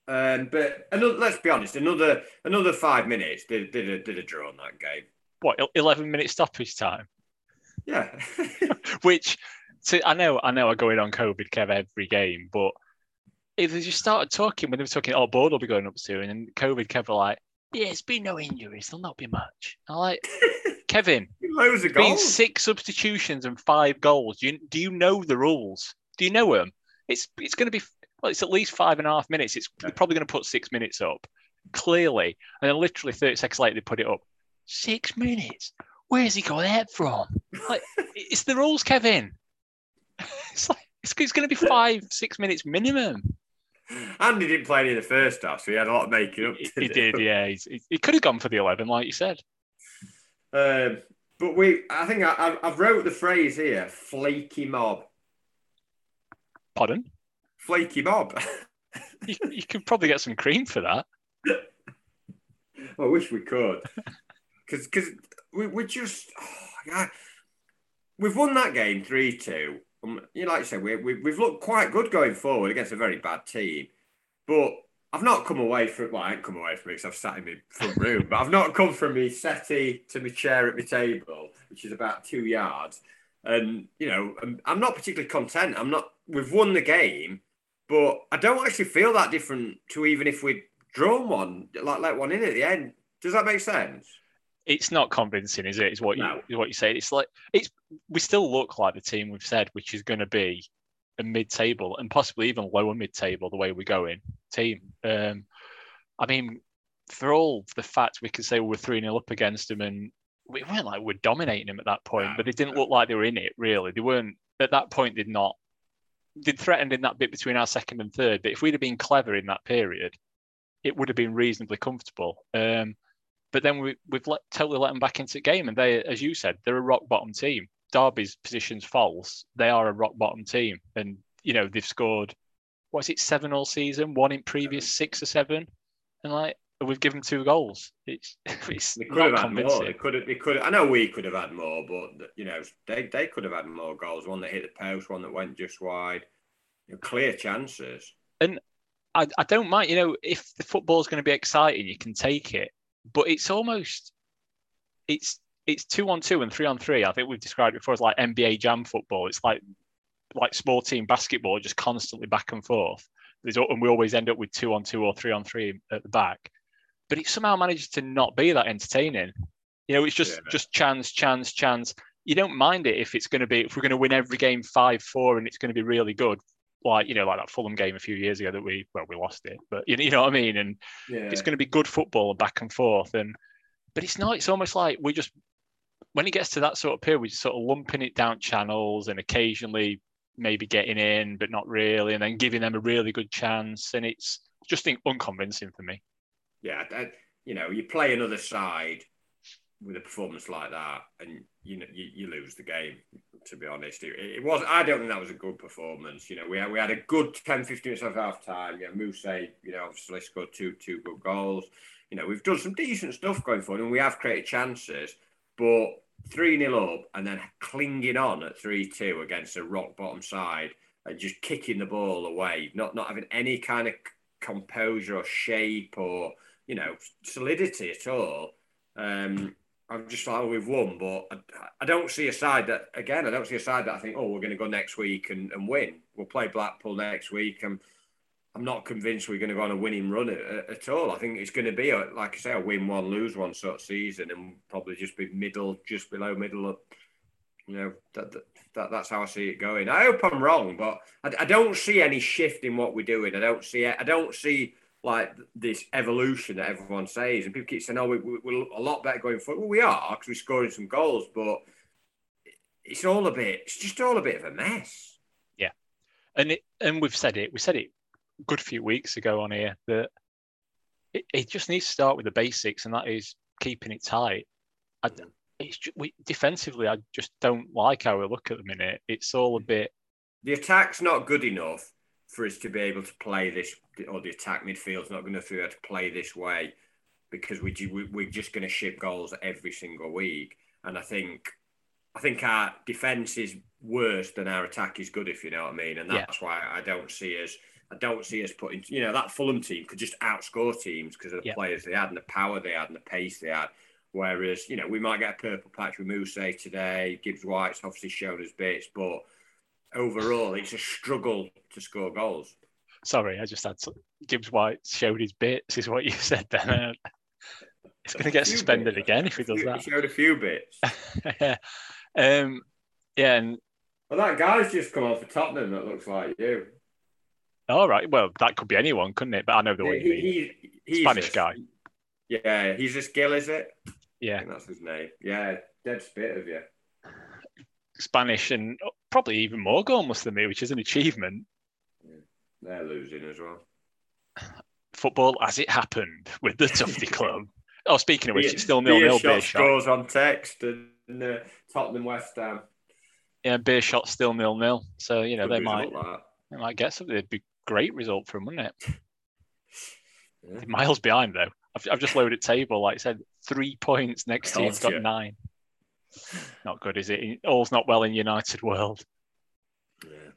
Um, but another, let's be honest, another another five minutes did did a, did a draw on that game. What eleven minute stoppage time? Yeah. Which, to, I know, I know, I go in on COVID Kev every game, but if you started talking when they were talking, oh, board will be going up soon, and COVID Kev were like, yeah, it's been no injuries, there'll not be much. I'm like, Kevin, loads of goals, six substitutions and five goals. Do you do you know the rules? Do you know them? It's it's going to be well, it's at least five and a half minutes. It's yeah. probably going to put six minutes up, clearly. And then literally 30 seconds later, they put it up. Six minutes? Where's he got that from? Like, it's the rules, Kevin. It's like, it's, it's going to be five, six minutes minimum. And he didn't play any in the first half, so he had a lot of making up. He, did, yeah. He's, he, could have gone for the 11, like you said. Um, but we, I think I, I've wrote the phrase here flaky mob. Pardon? Flaky mob. you, you could probably get some cream for that. I wish we could, because because we we just oh, we've won that game three two. Um, you know, like I said, we, we we've looked quite good going forward against a very bad team, but I've not come away from well, I ain't come away from it because I've sat in my front room, but I've not come from my settee to my chair at my table, which is about two yards. And you know, I'm, I'm not particularly content. I'm not. We've won the game, but I don't actually feel that different to even if we'd drawn one, like let one in at the end. Does that make sense? It's not convincing, is it? Is what no. you what you say. It's like it's we still look like the team we've said, which is going to be a mid-table and possibly even lower mid-table the way we're going team. Um, I mean, for all the fact we can say we were three 0 up against them, and we weren't like we're dominating them at that point, but they didn't look like they were in it. Really, they weren't at that point. they did not did threatened in that bit between our second and third. But if we'd have been clever in that period, it would have been reasonably comfortable. Um, but then we, have let, totally let them back into the game, and they, as you said, they're a rock bottom team. Derby's position's false. They are a rock bottom team, and you know they've scored. What's it? Seven all season. One in previous six or seven, and like we've given two goals. It's it's they could have had more. They could have. They could. Have, I know we could have had more, but you know they they could have had more goals. One that hit the post, one that went just wide. You know, clear chances. And I, I don't mind. You know, if the football's going to be exciting, you can take it. But it's almost it's it's two on two and three on three. I think we've described it before as like NBA jam football. It's like like small team basketball, just constantly back and forth. There's, and we always end up with two on two or three on three at the back but it somehow manages to not be that entertaining. You know, it's just yeah, just chance, chance, chance. You don't mind it if it's going to be if we're going to win every game five four and it's going to be really good, like you know, like that Fulham game a few years ago that we well we lost it, but you, you know what I mean. And yeah. it's going to be good football and back and forth. And but it's not. It's almost like we just when it gets to that sort of period, we're sort of lumping it down channels and occasionally maybe getting in, but not really, and then giving them a really good chance. And it's just think unconvincing for me yeah, that, you know, you play another side with a performance like that, and you know you, you lose the game. To be honest, it, it, was. I don't think that was a good performance. You know, we had, we had a good 10, 15 minutes of half time. Yeah, Moose, you know, obviously scored two two good goals. You know, we've done some decent stuff going forward, and we have created chances, but three 0 up and then clinging on at three two against a rock bottom side and just kicking the ball away, not not having any kind of composure or shape or you know solidity at all. Um, I'm just like, oh, we've won, but I, I, don't see a side that, again, I don't see a side that I think, oh, we're going to go next week and, and win. We'll play Blackpool next week. And I'm not convinced we're going to go on a winning run at, at all. I think it's going to be, a, like I say, a win one, lose one sort of season and probably just be middle, just below middle of, you know, that, that, that that's how I see it going. I hope I'm wrong, but I, I don't see any shift in what we're doing. I don't see it. I don't see like this evolution that everyone says, and people keep saying, "Oh, we, are a lot better going forward." Well, we are because we're scoring some goals, but it's all a bit. It's just all a bit of a mess. Yeah, and it, and we've said it. We said it a good few weeks ago on here that it, it just needs to start with the basics, and that is keeping it tight. I, it's we, defensively, I just don't like how we look at the minute. It's all a mm-hmm. bit. The attack's not good enough for us to be able to play this, or the attack midfield's not going to be able to play this way because we, we are just going to ship goals every single week. And I think I think our defense is worse than our attack is good, if you know what I mean. And that's yeah. why I don't see us. I don't see us putting. You know that Fulham team could just outscore teams because of the yeah. players they had and the power they had and the pace they had. Whereas you know we might get a purple patch with Muse today. Gibbs White's obviously shown us bits, but overall, it's a struggle to score goals. Sorry, I just had to, Gibbs White showed his bits, is what you said then. He's going to get suspended bits. again if he does that. He showed a few bits. yeah. Um, yeah, and well, that guy's just come on for Tottenham. That looks like you. All right. Well, that could be anyone, couldn't it? But I know the way he, he, Spanish a, guy. Yeah, he's a skill, is it? Yeah, that's his name. Yeah, dead spit of you. Spanish and probably even more goalless than me, which is an achievement. They're losing as well. Football as it happened with the Tufty Club. Oh, speaking of which, it's still nil nil. Beer scores on text and uh, Tottenham West Ham. Yeah, Beerschot still nil nil. So you know Good they might they might get something. It'd be a great result for them, wouldn't it? yeah. Miles behind though. I've, I've just loaded table. Like I said, three points next team's got nine. Not good, is it? All's not well in United world. Yeah.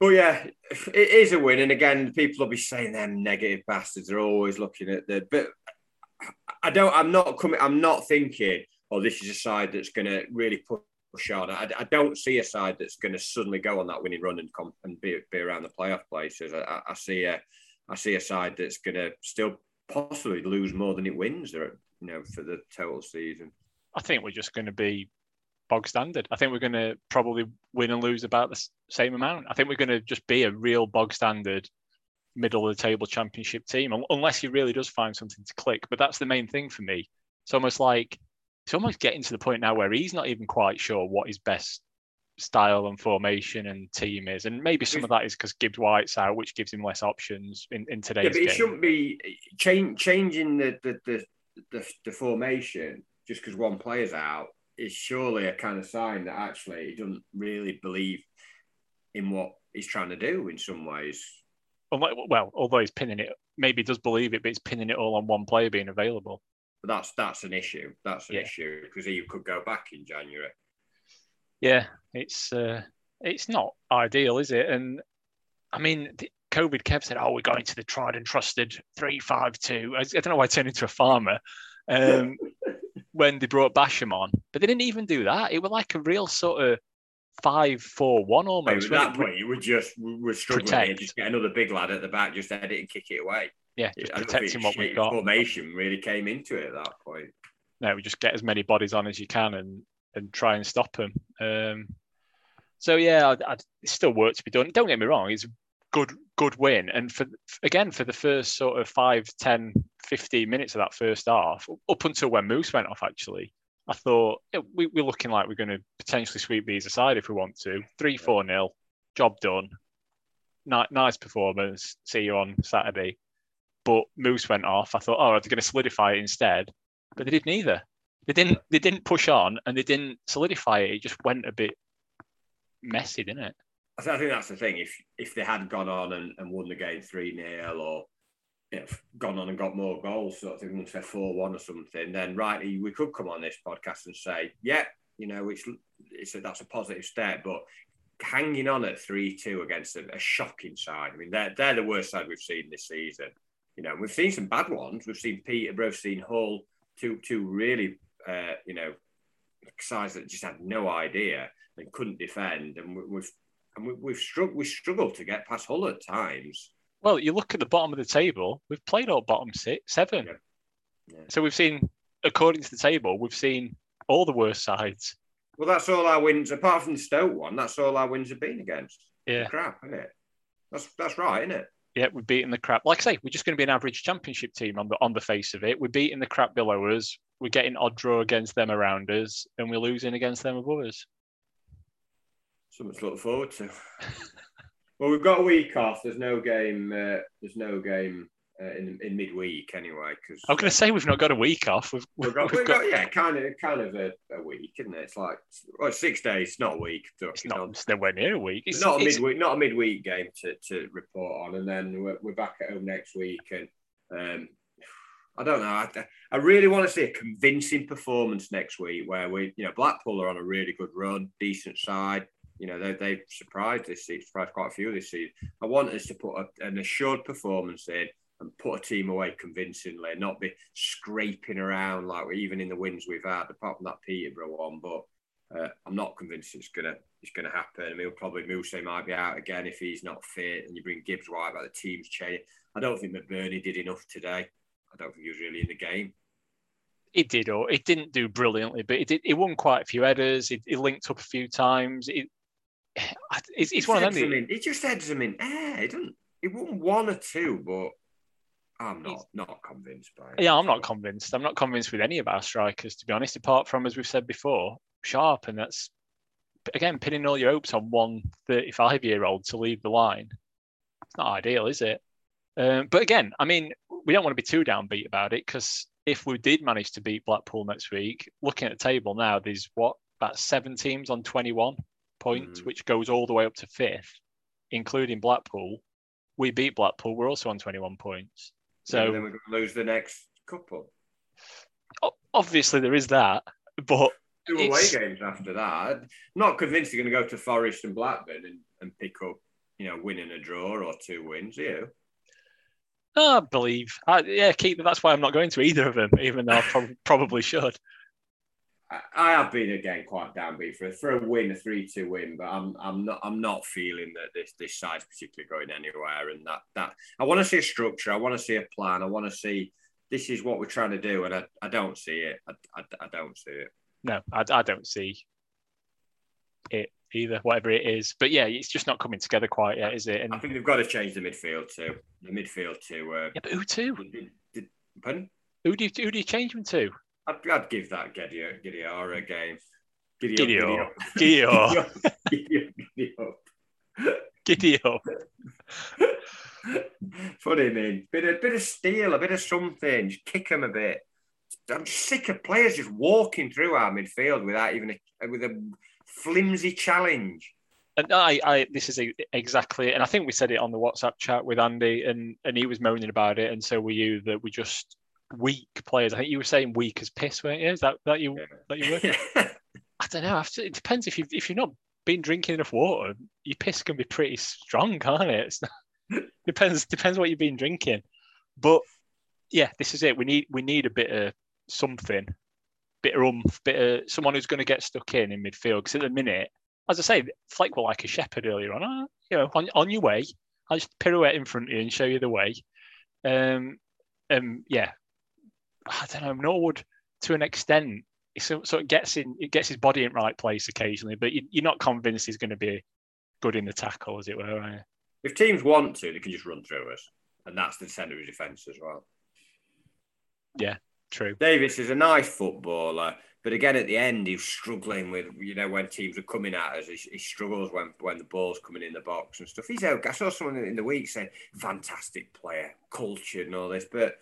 Well, yeah, it is a win, and again, people will be saying them negative bastards They're always looking at the. But I don't. I'm not coming. I'm not thinking. Oh, this is a side that's going to really push on. I, I, don't see a side that's going to suddenly go on that winning run and come and be, be around the playoff places. I, I see a. I see a side that's going to still possibly lose more than it wins. Uh, you know, for the total season. I think we're just going to be bog standard. I think we're going to probably win and lose about the same amount. I think we're going to just be a real bog standard middle of the table championship team, unless he really does find something to click. But that's the main thing for me. It's almost like it's almost getting to the point now where he's not even quite sure what his best style and formation and team is. And maybe some of that is because Gibbs White's out, which gives him less options in, in today's yeah, but game. it shouldn't be eh, change, changing the, the, the, the, the formation just because one player's out is surely a kind of sign that actually he doesn't really believe in what he's trying to do in some ways. Well, although he's pinning it, maybe he does believe it, but he's pinning it all on one player being available. But that's that's an issue. That's an yeah. issue because he could go back in January. Yeah, it's uh, it's not ideal, is it? And I mean, COVID Kev said, "Oh, we're going to the tried and trusted three five two. I, I don't know why I turned into a farmer. Um, when they brought Basham on, but they didn't even do that. It was like a real sort of five four one almost. At that point, you would just we're struggling just get another big lad at the back, just edit and kick it away. Yeah, just protecting what we've got. Formation really came into it at that point. No, we just get as many bodies on as you can and and try and stop them. Um, so yeah, I'd, I'd, it's still work to be done. Don't get me wrong; it's good good win, and for again for the first sort of five, 10, 15 minutes of that first half, up until when Moose went off, actually, I thought yeah, we, are looking like we're going to potentially sweep these aside if we want to. 3 4 nil, job done. nice performance. See you on Saturday. But Moose went off. I thought, oh, they're going to solidify it instead. But they didn't either. They didn't. They didn't push on, and they didn't solidify it. It just went a bit messy, didn't it? I think that's the thing. If if they had gone on and, and won the game three 0 or you know, gone on and got more goals, sort of thing, say four one or something, then rightly we could come on this podcast and say, yeah, you know, it's it's that's a positive step, but hanging on at three two against a, a, shocking side. I mean, they're they're the worst side we've seen this season. You know, we've seen some bad ones. We've seen Peterborough, we've seen Hull, two two really, uh, you know, sides that just had no idea and couldn't defend, and we've and we, have struggled we struggled to get past Hull at times. Well, you look at the bottom of the table. We've played all bottom six, seven. Yeah. Yeah. So we've seen, according to the table, we've seen all the worst sides. Well, that's all our wins, apart from the Stoke one. That's all our wins have been against. Yeah, crap, isn't it? That's that's right, isn't it? Yeah, we're beating the crap. Like I say, we're just going to be an average championship team on the on the face of it. We're beating the crap below us. We're getting odd draw against them around us, and we're losing against them above us. Something to look forward to. well, we've got a week off. There's no game. Uh, there's no game uh, in in midweek anyway. Because I'm going to say we've not got a week off. We've, we've, got, we've got, got, yeah, kind of kind of a, a, week, isn't it? It's like well, six days, not a week. It's not. It's nowhere near a week. It's, not a midweek, not a midweek game to, to report on, and then we're, we're back at home next week, and um, I don't know. I, I really want to see a convincing performance next week where we, you know, Blackpool are on a really good run, decent side. You know, they, they've surprised this season, surprised quite a few this season. I want us to put a, an assured performance in and put a team away convincingly, not be scraping around like we even in the wins we've had, apart from that Peterborough one. But uh, I'm not convinced it's gonna it's gonna happen. I mean, we'll probably Muse might be out again if he's not fit, and you bring Gibbs White back. The team's changed. I don't think McBurnie did enough today. I don't think he was really in the game. It did, or it didn't do brilliantly, but it did. It won quite a few headers. It, it linked up a few times. It, it's, it's one of them. In, it just heads them in air. It didn't. It won one or two, but I'm not not convinced by it. Yeah, I'm not convinced. I'm not convinced with any of our strikers, to be honest. Apart from, as we've said before, Sharp, and that's again pinning all your hopes on one 35 year old to lead the line. It's not ideal, is it? Um, but again, I mean, we don't want to be too downbeat about it because if we did manage to beat Blackpool next week, looking at the table now, there's what about seven teams on 21 points, mm. which goes all the way up to fifth, including Blackpool. We beat Blackpool, we're also on 21 points. So yeah, then we're going to lose the next couple. Obviously, there is that, but two away games after that. Not convinced you're going to go to Forest and Blackburn and, and pick up, you know, winning a draw or two wins. You? I believe. I, yeah, keep. That's why I'm not going to either of them, even though I pro- probably should. I have been again quite downbeat for for a win, a three-two win, but I'm I'm not I'm not feeling that this this side's particularly going anywhere, and that that I want to see a structure, I want to see a plan, I want to see this is what we're trying to do, and I, I don't see it. I, I, I don't see it. No, I, I don't see it either, whatever it is. But yeah, it's just not coming together quite yet, is it? And I think they've got to change the midfield too. The midfield too. uh, yeah, but who to? Did, did, pardon? Who do you, who do you change them to? I'd, I'd give that Gideon Gideon a game. Gideon. Gideon. Gideon. Gideon. Put him in. Bit of, bit of steel, a bit of something. Just kick him a bit. I'm sick of players just walking through our midfield without even a, with a flimsy challenge. And I, I, this is exactly, and I think we said it on the WhatsApp chat with Andy, and and he was moaning about it, and so were you that we just weak players. I think you were saying weak as piss, weren't you? Is that that you that you were? I don't know. It depends if you if you're not been drinking enough water, your piss can be pretty strong, can't it? Not, depends depends what you've been drinking. But yeah, this is it. We need we need a bit of something, bit of oomph, bit of someone who's going to get stuck in in midfield. Because at the minute, as I say, Fleck were like a shepherd earlier on. Oh, you know, on, on your way, I'll just pirouette in front of you and show you the way. Um, um, yeah, I don't know, Norwood to an extent, so, so it gets in, it gets his body in right place occasionally, but you, are not convinced he's going to be good in the tackle, as it were. If teams want to, they can just run through us, and that's the centre of defence as well. Yeah, true. Davis is a nice footballer, but again, at the end, he's struggling with you know when teams are coming at us. He, he struggles when when the ball's coming in the box and stuff. He's out. I saw someone in the week saying, "Fantastic player, cultured, and all this," but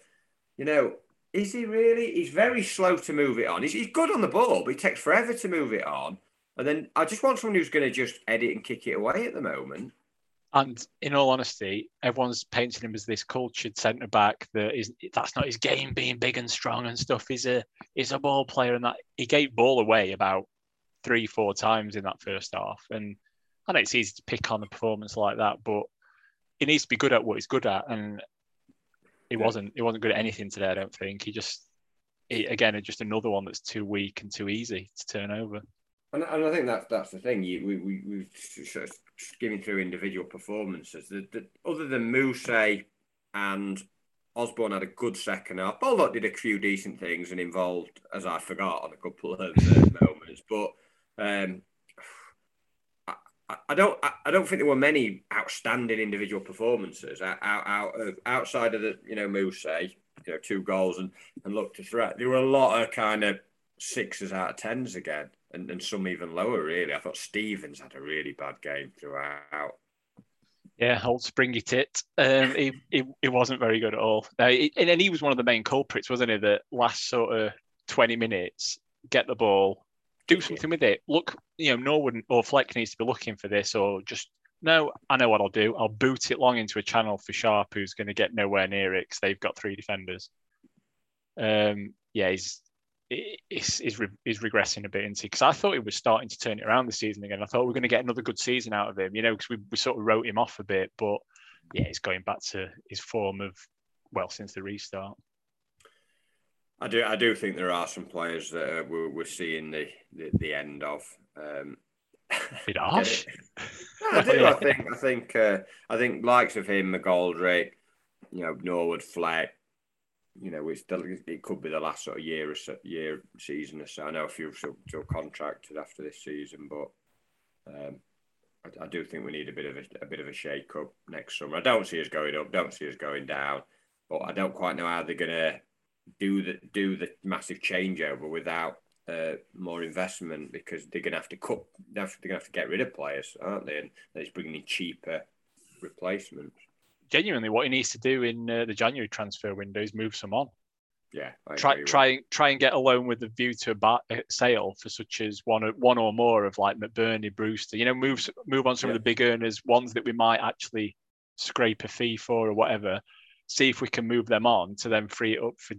you know Is he really? He's very slow to move it on. He's, he's good on the ball, but he takes forever to move it on. And then I just want someone who's going to just edit and kick it away at the moment. And in all honesty, everyone's painting him as this cultured centre back that is that's not his game, being big and strong and stuff. He's a he's a ball player, and that he gave ball away about three, four times in that first half. And I know it's easy to pick on a performance like that, but he needs to be good at what he's good at, and he wasn't. He wasn't good at anything today. I don't think. He just he, again, just another one that's too weak and too easy to turn over. And, and I think that's that's the thing. You, we we we've sort of skimming through individual performances. The, the, other than Mouse and Osborn had a good second half. Baldock did a few decent things and involved, as I forgot, on a couple of uh, moments. But um, I, don't I, don't think there were many outstanding individual performances out, out, out of, outside of the you know Mouse, you know two goals and and look to threat. There were a lot of kind of sixes out of tens again and, and some even lower, really. I thought Stevens had a really bad game throughout. Yeah, old springy tit. Um, he, he, he wasn't very good at all. Now, he, and he was one of the main culprits, wasn't he? The last sort of 20 minutes, get the ball, do something with it. Look, you know, Norwood or Fleck needs to be looking for this, or just no, I know what I'll do. I'll boot it long into a channel for Sharp, who's going to get nowhere near it because they've got three defenders. Um, yeah, he's is is, re, is regressing a bit into because I thought he was starting to turn it around this season again. I thought we are going to get another good season out of him, you know, because we, we sort of wrote him off a bit, but yeah, he's going back to his form of well since the restart. I do I do think there are some players that uh, we're, we're seeing the, the, the end of. Um, bit harsh. I do. I think I think uh, I think likes of him, McGoldrick, you know, Norwood, Fleck, you know, it's it could be the last sort of year or so, year season or so. I know a few still, still contracted after this season, but um, I, I, do think we need a bit of a, a bit of a shake up next summer. I don't see us going up, don't see us going down, but I don't quite know how they're gonna do the do the massive changeover without uh, more investment because they're gonna have to cut. They're gonna have to get rid of players, aren't they? And it's bringing in cheaper replacements genuinely what he needs to do in uh, the January transfer window is move some on. Yeah, I try try try and get a loan with a view to a, bar, a sale for such as one or one or more of like McBurnie, Brewster. You know, move move on some yeah. of the big earners, ones that we might actually scrape a fee for or whatever. See if we can move them on to then free it up for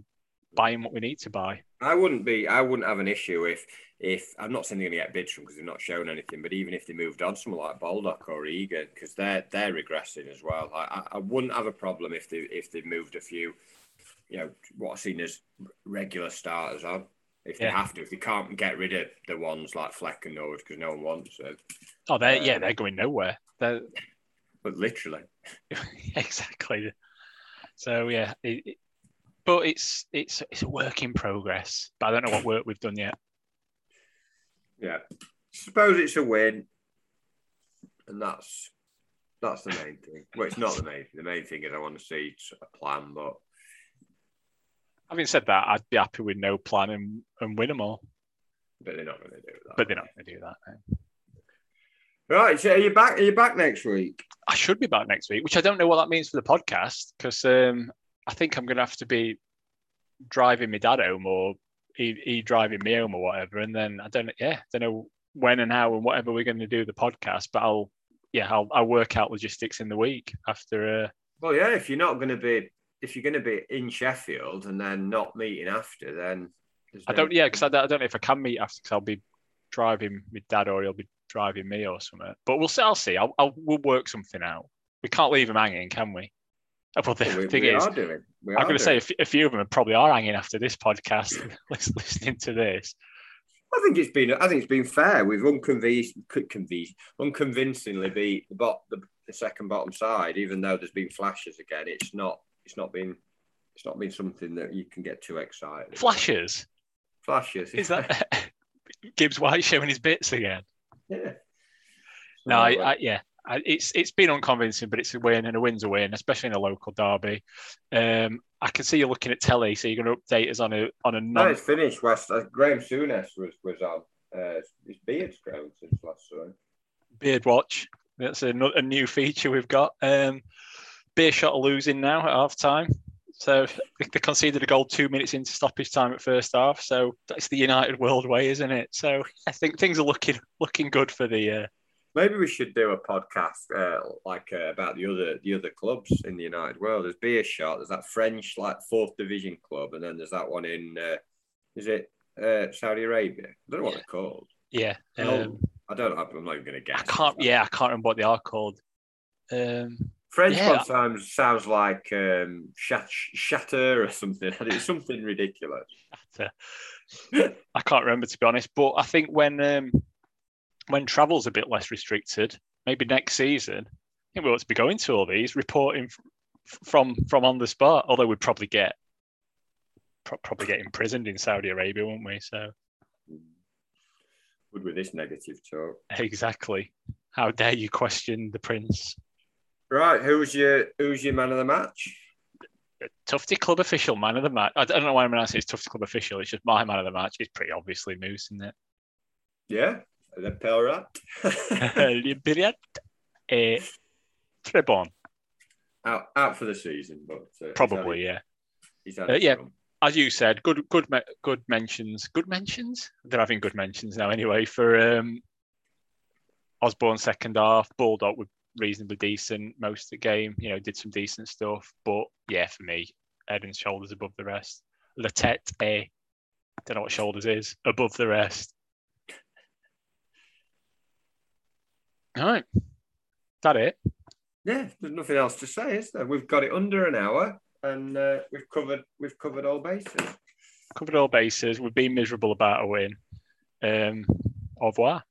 buying what we need to buy. I wouldn't be. I wouldn't have an issue if if I'm not saying they're going to get bids from because they've not shown anything, but even if they moved on someone like Baldock or Egan because they're they're regressing as well. I, I wouldn't have a problem if they if they moved a few, you know, what I've seen as regular starters on. If yeah. they have to, if they can't get rid of the ones like Fleck and Norwood because no one wants them. Oh, they um, yeah, they're going nowhere. They're... But literally, exactly. So yeah, it, it, but it's it's it's a work in progress. But I don't know what work we've done yet. Yeah, suppose it's a win, and that's that's the main thing. Well, it's not the main thing. The main thing is I want to see a plan. But having said that, I'd be happy with no plan and, and win them all. But they're not going to do that. But they're not going to do that. No. Right, so are you back? Are you back next week? I should be back next week, which I don't know what that means for the podcast because um, I think I'm going to have to be driving my dad home or he, he driving me home or whatever. And then I don't yeah, don't know when and how and whatever we're going to do the podcast, but I'll yeah, I'll, I'll work out logistics in the week after. Uh... Well, yeah, if you're not going to be if you're going to be in Sheffield and then not meeting after, then I don't. Yeah, because I, I, don't know if I can meet after because I'll be driving with dad or he'll be driving me or something. But we'll see. I'll see. I'll, I'll we'll work something out. We can't leave him hanging, can we? Well, the we, thing we is, I'm going to say a few of them probably are hanging after this podcast, listening to this. I think it's been. I think it's been fair. We've unconvinced, unconvincingly beat the, bot, the, the second bottom side, even though there's been flashes again. It's not. It's not been. It's not been something that you can get too excited. Flashes. About. Flashes. Is that Gibbs White showing his bits again? Yeah. No, I, I, yeah, it's it's been unconvincing, but it's a win and a win's a win, especially in a local derby. Um, I can see you looking at telly, so you're going to update us on a on a. Non- no, it's finished. West uh, Graham Souness was was on. Uh, his beard's grown since last time. Beard watch. That's a, a new feature we've got. Um, Beerschot losing now at half time. So they conceded a goal two minutes into stoppage time at first half. So that's the United world way, isn't it? So I think things are looking looking good for the. Uh... Maybe we should do a podcast uh, like uh, about the other the other clubs in the United world. There's Beer Beerschot, there's that French like fourth division club, and then there's that one in uh, is it uh, Saudi Arabia? I don't know what they're called. Yeah, um, I don't. know. I'm not even going to guess. I can't. Yeah, I can't remember what they are called. Um, French yeah. one sounds sounds like um, shat, shatter or something. It's something ridiculous. I can't remember to be honest, but I think when um, when travel's a bit less restricted, maybe next season, I think we ought to be going to all these, reporting from from on the spot. Although we'd probably get probably get imprisoned in Saudi Arabia, wouldn't we? So would with this negative talk. Exactly. How dare you question the prince? Right, who's your who's your man of the match? Tufty Club official man of the match. I don't know why I'm going to say it's Tufty Club official. It's just my man of the match. It's pretty obviously Moose, isn't it? Yeah, the Pelrat. Liberiat. uh, Trebon. Out out for the season, but uh, probably he's yeah. He's uh, yeah, as you said, good good good mentions. Good mentions. They're having good mentions now anyway for um, Osborn second half. Baldock with reasonably decent most of the game. You know, did some decent stuff. But yeah, for me, head and shoulders above the rest. Letete, eh, don't know what shoulders is, above the rest. Right. Is that it? Yeah, there's nothing else to say, is there? We've got it under an hour and uh, we've covered we've covered all bases. Covered all bases. We've been miserable about a win. Um, au revoir.